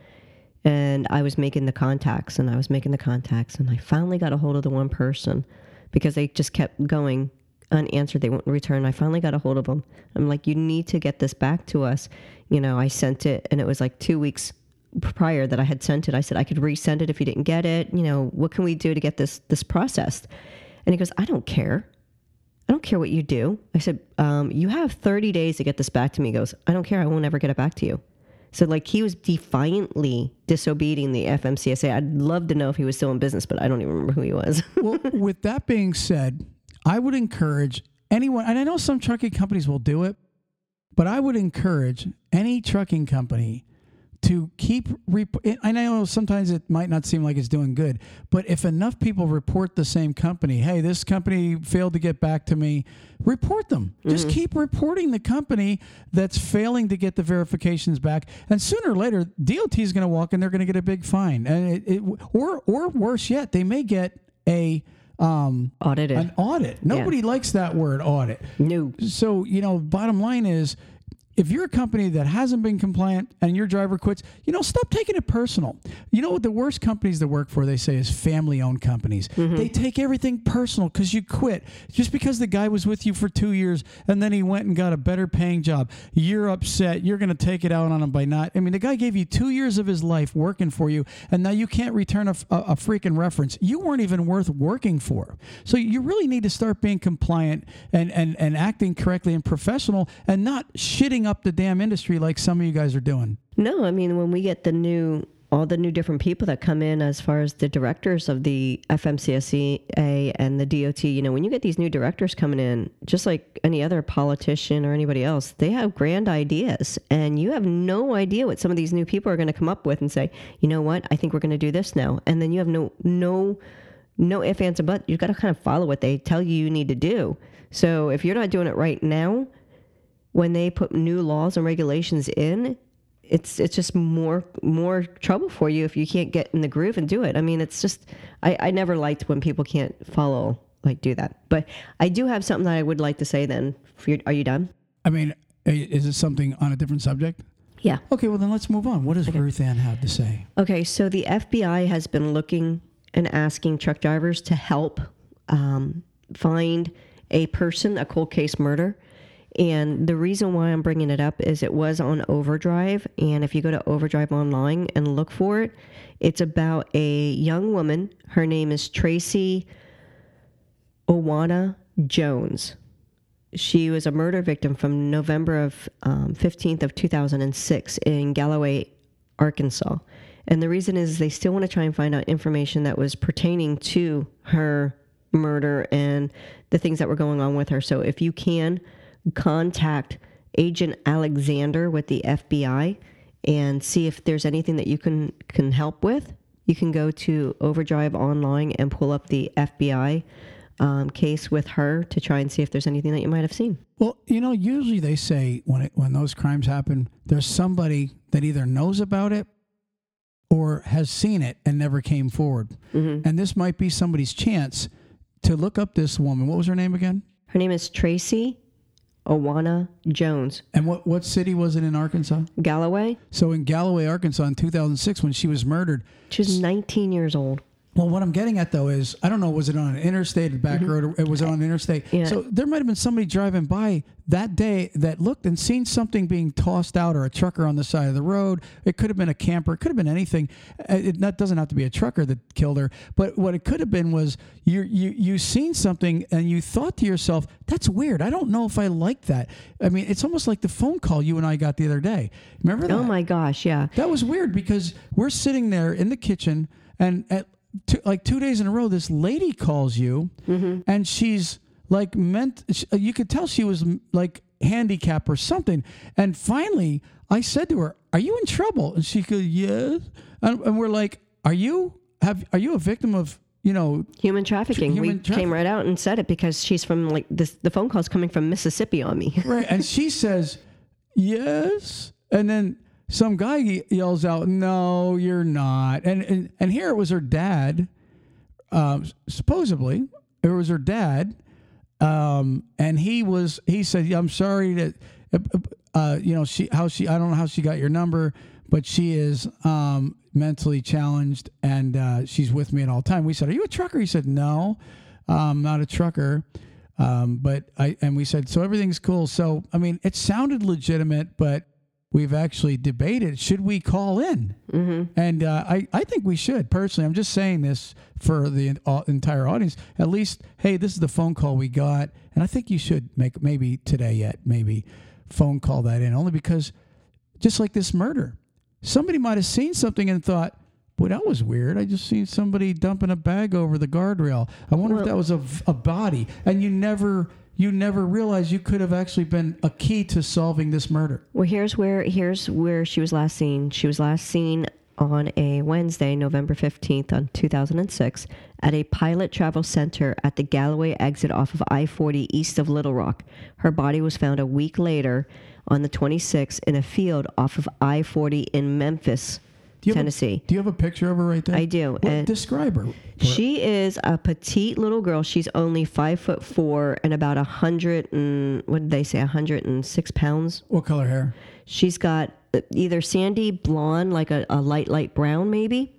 and I was making the contacts and I was making the contacts, and I finally got a hold of the one person because they just kept going unanswered. They won't return. I finally got a hold of them. I'm like, you need to get this back to us. You know, I sent it, and it was like two weeks prior that I had sent it. I said I could resend it if you didn't get it. You know, what can we do to get this this processed? And he goes, I don't care. I don't care what you do. I said, um, you have 30 days to get this back to me. He goes, I don't care. I won't ever get it back to you. So like he was defiantly disobeying the FMCSA. I'd love to know if he was still in business, but I don't even remember who he was. well with that being said i would encourage anyone and i know some trucking companies will do it but i would encourage any trucking company to keep rep- I know sometimes it might not seem like it's doing good, but if enough people report the same company, hey, this company failed to get back to me, report them. Just mm-hmm. keep reporting the company that's failing to get the verifications back, and sooner or later, DOT is going to walk and they're going to get a big fine, and it, it, or or worse yet, they may get a um, Audited. an audit. Nobody likes that word audit. no. So, you know, bottom line is if you're a company that hasn't been compliant and your driver quits, you know, stop taking it personal. You know what the worst companies to work for, they say, is family owned companies. Mm-hmm. They take everything personal because you quit. Just because the guy was with you for two years and then he went and got a better paying job, you're upset. You're going to take it out on him by not. I mean, the guy gave you two years of his life working for you and now you can't return a, a, a freaking reference. You weren't even worth working for. So you really need to start being compliant and, and, and acting correctly and professional and not shitting up the damn industry like some of you guys are doing. No, I mean when we get the new all the new different people that come in as far as the directors of the FMCSA and the DOT, you know, when you get these new directors coming in, just like any other politician or anybody else, they have grand ideas and you have no idea what some of these new people are going to come up with and say, "You know what? I think we're going to do this now." And then you have no no no ifs ands and buts. You've got to kind of follow what they tell you you need to do. So if you're not doing it right now, when they put new laws and regulations in, it's it's just more more trouble for you if you can't get in the groove and do it. I mean, it's just I, I never liked when people can't follow like do that. But I do have something that I would like to say. Then, your- are you done? I mean, is it something on a different subject? Yeah. Okay, well, then let's move on. What does Ruth Ann have to say? Okay, so the FBI has been looking and asking truck drivers to help um, find a person, a cold case murder. And the reason why I'm bringing it up is it was on Overdrive. And if you go to Overdrive online and look for it, it's about a young woman. Her name is Tracy Owana Jones. She was a murder victim from November of um, 15th of 2006 in Galloway, Arkansas. And the reason is they still want to try and find out information that was pertaining to her murder and the things that were going on with her. So if you can contact Agent Alexander with the FBI and see if there's anything that you can can help with, you can go to Overdrive online and pull up the FBI um, case with her to try and see if there's anything that you might have seen. Well, you know, usually they say when it, when those crimes happen, there's somebody that either knows about it or has seen it and never came forward. And this might be somebody's chance to look up this woman. What was her name again? Her name is Tracy Owana Jones, And what, what city was it in Arkansas? Galloway. So in Galloway, Arkansas in 2006, when she was murdered. she was 19 years old. Well, what I'm getting at though is I don't know, was it on an interstate, a back road, or was it was on an interstate? Yeah. So there might have been somebody driving by that day that looked and seen something being tossed out or a trucker on the side of the road. It could have been a camper. It could have been anything. Uh, It that doesn't have to be a trucker that killed her. But what it could have been was you you you seen something and you thought to yourself, "That's weird. I don't know if I like that." I mean, it's almost like the phone call you and I got the other day. Remember that? Oh my gosh, yeah. That was weird because we're sitting there in the kitchen, and at two, like two days in a row, this lady calls you, mm-hmm. and she's like meant. sh- uh, You could tell she was like handicapped or something. And finally, I said to her, "Are you in trouble?" And she goes, "Yes." And, and we're like, "Are you have? Are you a victim of?" you know, Human trafficking. human we came right out and said it because she's from like this. The phone call's coming from Mississippi on me. right? And she says, yes. And then some guy ye- yells out, no, you're not. And, and, and here it was her dad, um, supposedly, it was her dad. Um, and he was, he said, I'm sorry that, uh, uh, you know, she, how she, I don't know how she got your number, but she is, um, mentally challenged and, uh, she's with me at all time. We said, are you a trucker? He said, no, I'm not a trucker. Um, but I, and we said, so everything's cool. So, I mean, it sounded legitimate, but we've actually debated, should we call in? Mm-hmm. And, uh, I, I think we should personally, I'm just saying this for the uh, entire audience, at least, Hey, this is the phone call we got. And I think you should make maybe today yet, maybe phone call that in only because just like this murder, somebody might have seen something and thought, Boy, that was weird. I just seen somebody dumping a bag over the guardrail. I wonder if that was a, a body. And you never you never realized you could have actually been a key to solving this murder. Well, here's where here's where she was last seen. She was last seen on a Wednesday, November 15th on 2006 at a pilot travel center at the Galloway exit off of I-40 east of Little Rock. Her body was found a week later on the 26th in a field off of I-40 in Memphis, Do have a- Tennessee. do you have a picture of her right there? I do, and- describe her. She is a petite little girl. She's only five foot four and about a hundred and what did they say? A hundred and six pounds. What color hair? She's got uh, either sandy blonde, like a, a light light brown, maybe.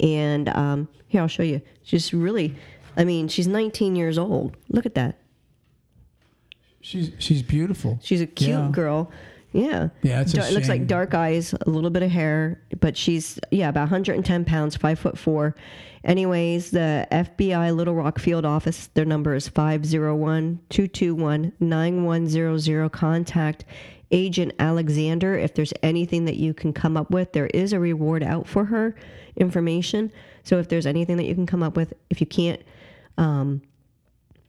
And um, here I'll show you. She's really, I mean, she's 19 years old. Look at that. She's she's beautiful. She's a cute Yeah. girl. Yeah. Yeah, it's a Dar- it looks like dark eyes, a little bit of hair, but she's yeah about 110 pounds, five foot four. Anyways, the FBI Little Rock field office, their number is 501-221-9100. Contact Agent Alexander if there's anything that you can come up with. There is a reward out for her information. So if there's anything that you can come up with, if you can't um,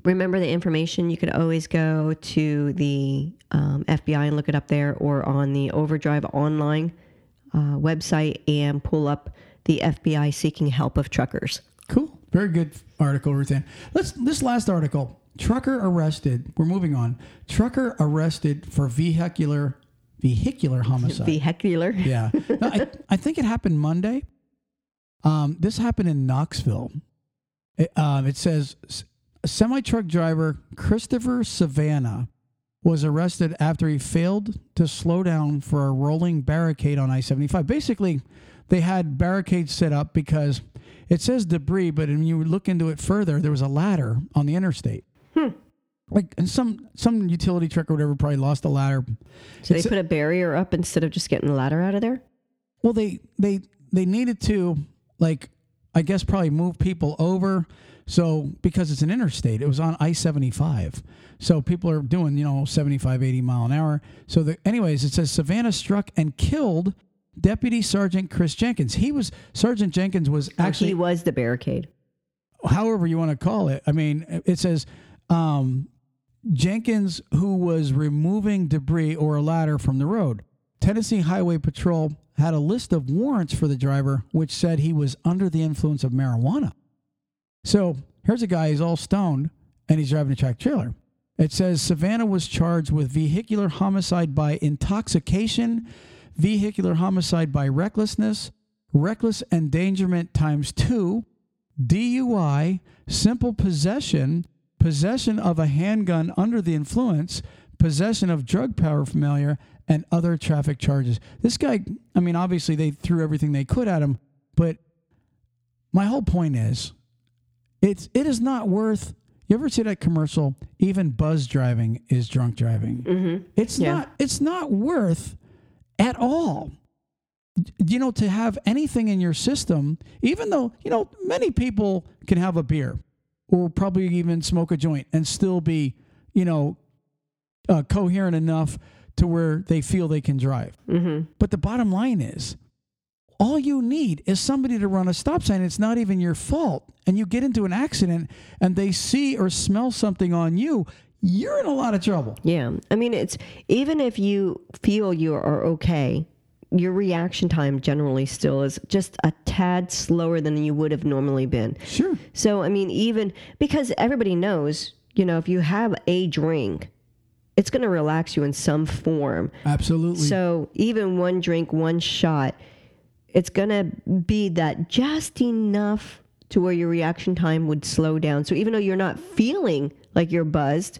remember the information, you could always go to the um, FBI and look it up there or on the Overdrive online uh, website and pull up the FBI seeking help of truckers. Cool. Very good article, Ruthann. Let's this last article. Trucker arrested. We're moving on. Trucker arrested for vehicular vehicular homicide. Vehicular. Yeah. No, I, I think it happened Monday. Um, this happened in Knoxville. It, um, it says semi truck driver Christopher Savannah was arrested after he failed to slow down for a rolling barricade on I 75. Basically, they had barricades set up because it says debris, but when you look into it further, there was a ladder on the interstate. Hmm. Like, and some some utility truck or whatever probably lost the ladder. So they put a barrier up instead of just getting the ladder out of there? Well, they they they needed to like I guess probably move people over. So because it's an interstate, it was on I seventy five. So people are doing you know 75, 80 mile an hour. So the, anyways, it says Savannah struck and killed Deputy Sergeant Chris Jenkins. He was Sergeant Jenkins was actually he was the barricade. however you want to call it. I mean, it says um, Jenkins, who was removing debris or a ladder from the road. Tennessee Highway Patrol had a list of warrants for the driver, which said he was under the influence of marijuana. So here's a guy, he's all stoned, and he's driving a track trailer. It says Savannah was charged with vehicular homicide by intoxication, vehicular homicide by recklessness, reckless endangerment times two, DUI, simple possession, possession of a handgun under the influence, possession of drug paraphernalia, and other traffic charges. This guy, I mean, obviously they threw everything they could at him, but my whole point is it's it is not worth you ever see that commercial even buzz driving is drunk driving mm-hmm. it's Yeah. not it's not worth at all you know to have anything in your system even though you know many people can have a beer or probably even smoke a joint and still be you know uh, coherent enough to where they feel they can drive Mm-hmm. but the bottom line is, all you need is somebody to run a stop sign. It's not even your fault. And you get into an accident and they see or smell something on you, you're in a lot of trouble. Yeah. I mean, it's even if you feel you are okay, your reaction time generally still is just a tad slower than you would have normally been. Sure. So, I mean, even because everybody knows, you know, if you have a drink, it's going to relax you in some form. Absolutely. So, even one drink, one shot, it's going to be that just enough to where your reaction time would slow down. So, even though you're not feeling like you're buzzed,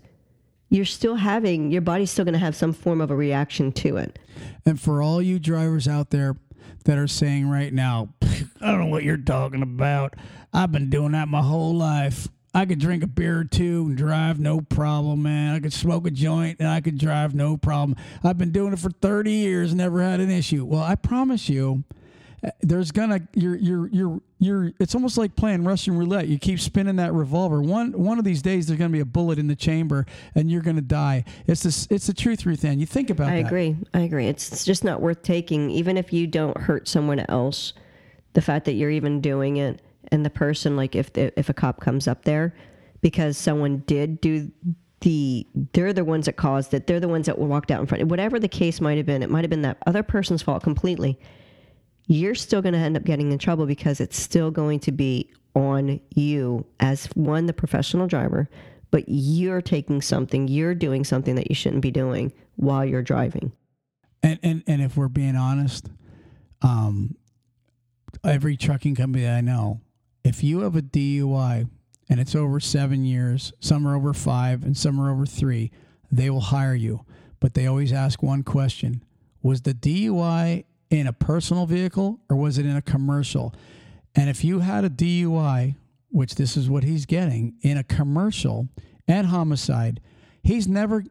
you're still having, your body's still going to have some form of a reaction to it. And for all you drivers out there that are saying right now, I don't know what you're talking about. I've been doing that my whole life. I could drink a beer or two and drive no problem, man. I could smoke a joint and I could drive no problem. I've been doing it for 30 years, never had an issue. Well, I promise you, there's gonna you're you're you're you're it's almost like playing Russian roulette. You keep spinning that revolver. One one of these days there's gonna be a bullet in the chamber and you're gonna die. It's this it's the truth, Ruth Ann. You think about it. I that. agree. I agree. It's, it's just not worth taking, even if you don't hurt someone else. The fact that you're even doing it, and the person, like if the, if a cop comes up there, because someone did do the, they're the ones that caused it. They're the ones that walked out in front. Whatever the case might have been, it might have been that other person's fault completely. You're still going to end up getting in trouble because it's still going to be on you as one, the professional driver, but you're taking something, you're doing something that you shouldn't be doing while you're driving. And and and if we're being honest, um, every trucking company I know, if you have a DUI and it's over seven years, some are over five and some are over three, they will hire you. But they always ask one question: Was the DUI in a personal vehicle or was it in a commercial? And if you had a DUI, which this is what he's getting in a commercial and homicide, he's never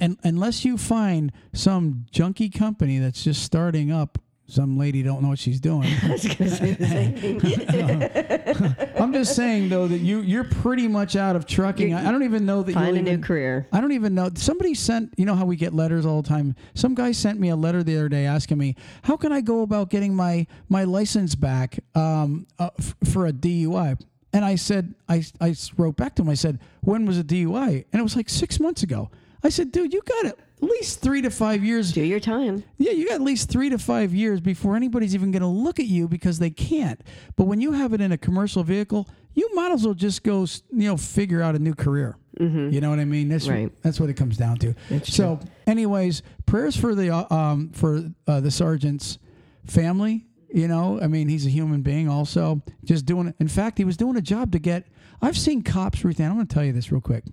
and unless you find some junky company that's just starting up some lady don't know what she's doing I was going to say the same thing. i'm just saying though that you you're pretty much out of trucking i, I don't even know that Find a new career. I don't even know. Somebody sent, you know how we get letters all the time. Some guy sent me a letter the other day asking me, "How can I go about getting my my license back um, uh, f- for a DUI?" And I said, I I wrote back to him. I said, "When was a DUI?" And it was like six months ago. I said, "Dude, you got at least three to five years Do your time. yeah, you got at least three to five years before anybody's even going to look at you because they can't. But when you have it in a commercial vehicle, you might as well just go, you know, figure out a new career. You know what I mean? That's Right. that's what it comes down to. That's so, anyways, prayers for the uh, um for uh, the sergeant's family. You know, I mean, he's a human being. Also, just doing. In fact, he was doing a job to get. I've seen cops, Ruth Ann. I'm going to tell you this real quick.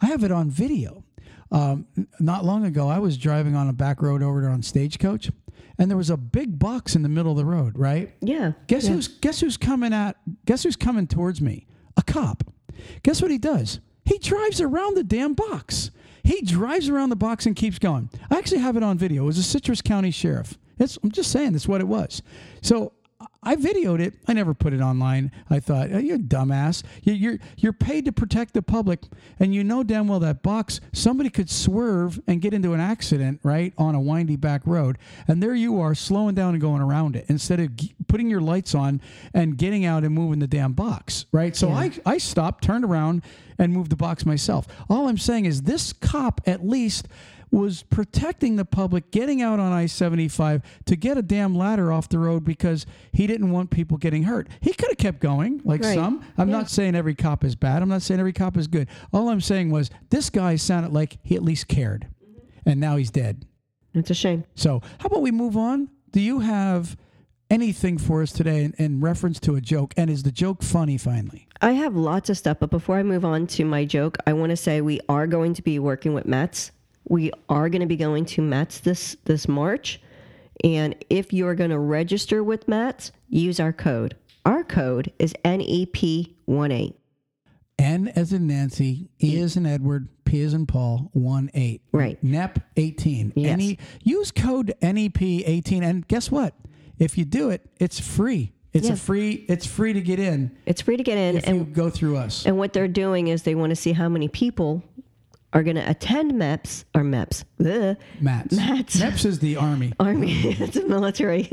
I have it on video. Um, not long ago, I was driving on a back road over there on Stagecoach, and there was a big box in the middle of the road. Right? Yeah. Guess yeah. who's guess who's coming at? Guess who's coming towards me? A cop. Guess what he does? He drives around the damn box. He drives around the box and keeps going. I actually have it on video. It was a Citrus County sheriff. It's, I'm just saying that's what it was. So I videoed it. I never put it online. I thought, oh, you're a dumbass. You- You're you're paid to protect the public, and you know damn well that box somebody could swerve and get into an accident right on a windy back road, and there you are slowing down and going around it instead of g- putting your lights on and getting out and moving the damn box right. So I I stopped, turned around, and moved the box myself. All I'm saying is this cop at least was protecting the public getting out on I 75 to get a damn ladder off the road because he didn't want people getting hurt. He could have kept going, like Right. some. I'm not saying every cop is bad. I'm not saying every cop is good. All I'm saying was this guy sounded like he at least cared. Mm-hmm. And now he's dead. It's a shame. So, how about we move on? Do you have anything for us today in, in reference to a joke? And is the joke funny finally? I have lots of stuff, but before I move on to my joke, I want to say we are going to be working with Mets. We are going to be going to Mets this this March, and if you're going to register with Mets, use our code. Our code is E NEP18. N as in Nancy, E as in Edward, P as in Paul, 1 8. Right. NEP 18. Yes. NE, use code NEP 18. And guess what? If you do it, it's free. It's Yeah. a free, it's free to get in It's free to get in, if and you go through us. and what they're doing is they want to see how many people are going to attend MEPS or MEPS. Ugh. Mats. Mats. MEPS is the army. Army, it's a military.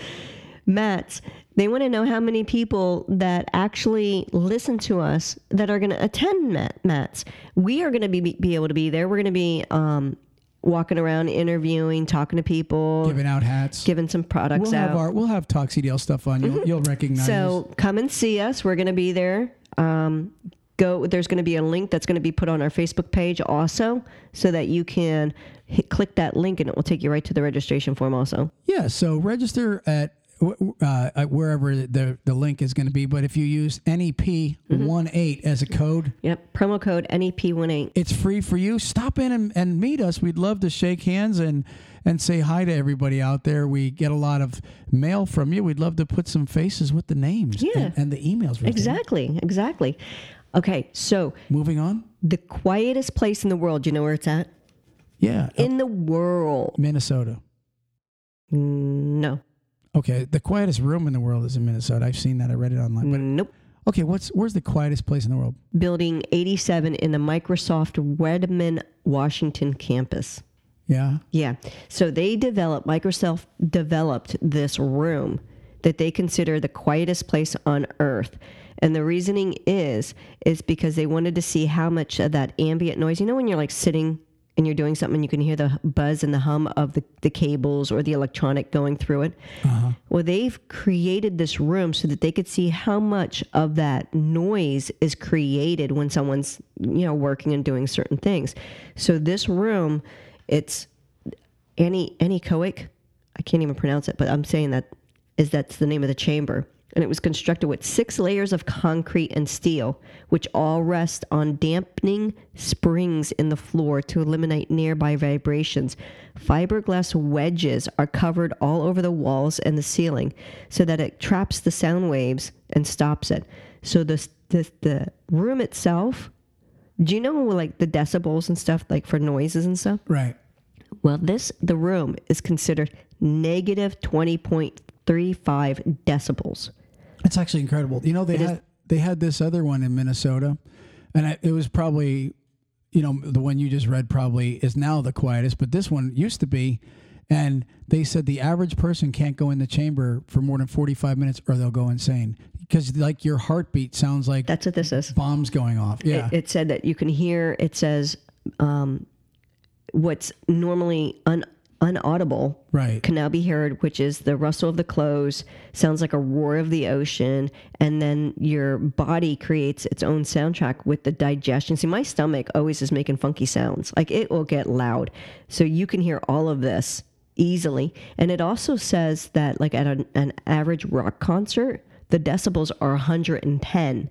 Mats, they want to know how many people that actually listen to us that are going to attend Mat, Mats. We are going to be, be able to be there. We're going to be um, walking around interviewing, talking to people, Giving out hats. giving some products we'll out. have our we'll have Talk CDL stuff on. You'll, you'll recognize. us. So come and see us. We're going to be there. Um, go. There's going to be a link that's going to be put on our Facebook page also, so that you can hit, click that link and it will take you right to the registration form. Also, Yeah, so register at uh, wherever the the link is going to be. But if you use NEP one eight as a code, yep. Promo code E NEP18. it's free for you. Stop in and, and meet us. We'd love to shake hands and and say hi to everybody out there. We get a lot of mail from you. We'd love to put some faces with the names Yeah. and, and the emails. Exactly. Exactly. Okay. So Moving on. the quietest place in the world. You know where it's at? Yeah, In the world. Minnesota. No. Okay, the quietest room in the world is in Minnesota. I've seen that. I read it online. But Nope. okay, what's where's the quietest place in the world? Building 87 in the Microsoft Redmond, Washington campus. Yeah. Yeah. So they developed, Microsoft developed this room that they consider the quietest place on earth. And the reasoning is, is because they wanted to see how much of that ambient noise, you know, when you're like sitting and you're doing something, and you can hear the buzz and the hum of the, the cables or the electronic going through it. Uh-huh. Well, they've created this room so that they could see how much of that noise is created when someone's, you know, working and doing certain things. So this room, it's any anechoic. I can't even pronounce it, but I'm saying that is that's the name of the chamber. And it was constructed with six layers of concrete and steel, which all rest on dampening springs in the floor to eliminate nearby vibrations. Fiberglass wedges are covered all over the walls and the ceiling so that it traps the sound waves and stops it. So the, the, the room itself, do you know like the decibels and stuff, like for noises and stuff? Right. Well, this the room is considered negative twenty point three five decibels. That's actually incredible. You know, they had they had this other one in Minnesota, and I, it was probably, you know, the one you just read probably is now the quietest, but this one used to be, and they said the average person can't go in the chamber for more than forty five minutes or they'll go insane because like your heartbeat sounds like That's what this is. bombs going off. Yeah, It, it said that you can hear. It says um, what's normally un, unaudible right. can now be heard, which is the rustle of the clothes, sounds like a roar of the ocean, and then your body creates its own soundtrack with the digestion. See, my stomach always is making funky sounds, like it will get loud. So you can hear all of this easily. And it also says that, like at an, an average rock concert, the decibels are 110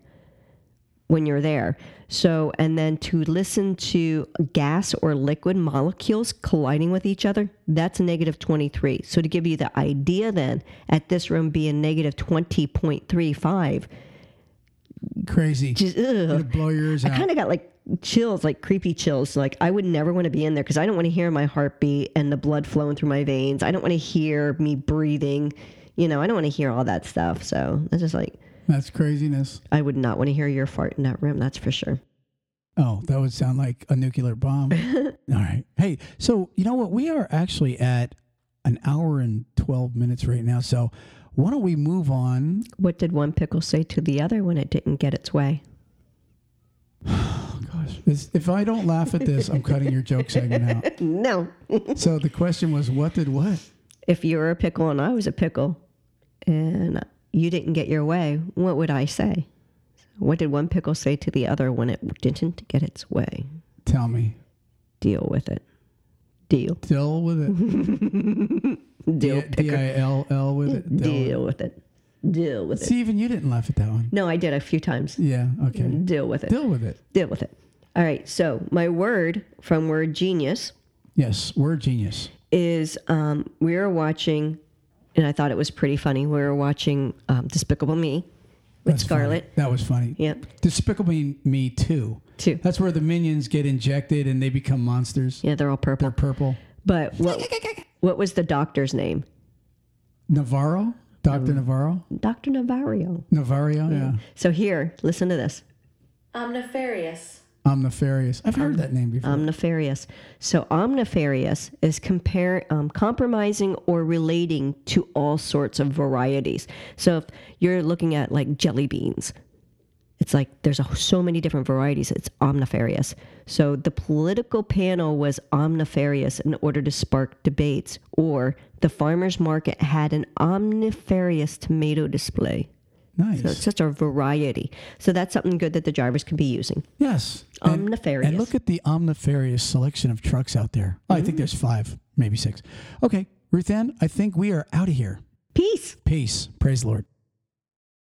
when you're there. So, and then to listen to gas or liquid molecules colliding with each other, that's negative 23. So, to give you the idea, then, at this room being negative 20.35, Crazy. just, blow your ears I kind of got like chills, like creepy chills. Like, I would never want to be in there because I don't want to hear my heartbeat and the blood flowing through my veins. I don't want to hear me breathing. You know, I don't want to hear all that stuff. So, it's just like, That's craziness. I would not want to hear your fart in that room, that's for sure. Oh, that would sound like a nuclear bomb. All right. Hey, so you know what? We are actually at an hour and 12 minutes right now. So why don't we move on? What did one pickle say to the other when it didn't get its way? Oh, gosh. This- If I don't laugh at this, I'm cutting your joke segment out. No. So the question was, what did what? if you were a pickle and I was a pickle and you didn't get your way, what would I say? What did one pickle say to the other when it didn't get its way? Tell me. Deal with it. Deal. Deal with it. Deal. D. I L L with it. Deal. Deal with it. Deal with it. See, even you didn't laugh at that one. No, I did a few times. Yeah. Okay. Deal with it. Deal with it. Deal with it. All right. So my word from word genius Yes. Word genius. is um, we were watching, and I thought it was pretty funny. We were watching um, Despicable Me with That's funny. Scarlett. That was funny. Yep. Despicable Me, Me too. Two. That's where the minions get injected and they become monsters. Yeah, they're all purple. They're purple. But what what was the doctor's name? Navarro? Dr. Navarro? Dr. Nefario. Nefario? Yeah. So here, listen to this. Omnifarious. Omnifarious. I've heard that name before. Omnifarious. So omnifarious is compare um, compromising or relating to all sorts of varieties. So if you're looking at like jelly beans, It's like there's a, so many different varieties. It's omnifarious. So the political panel was omnifarious in order to spark debates, or the farmers market had an omnifarious tomato display. Nice. So it's just a variety. So that's something good that the drivers can be using. yes. And- Omnifarious. And look at the omnifarious selection of trucks out there. Oh, I think mm-hmm. there's five, maybe six. Okay, Ruth Ann, I think we are out of here. Peace. Peace. Praise the Lord.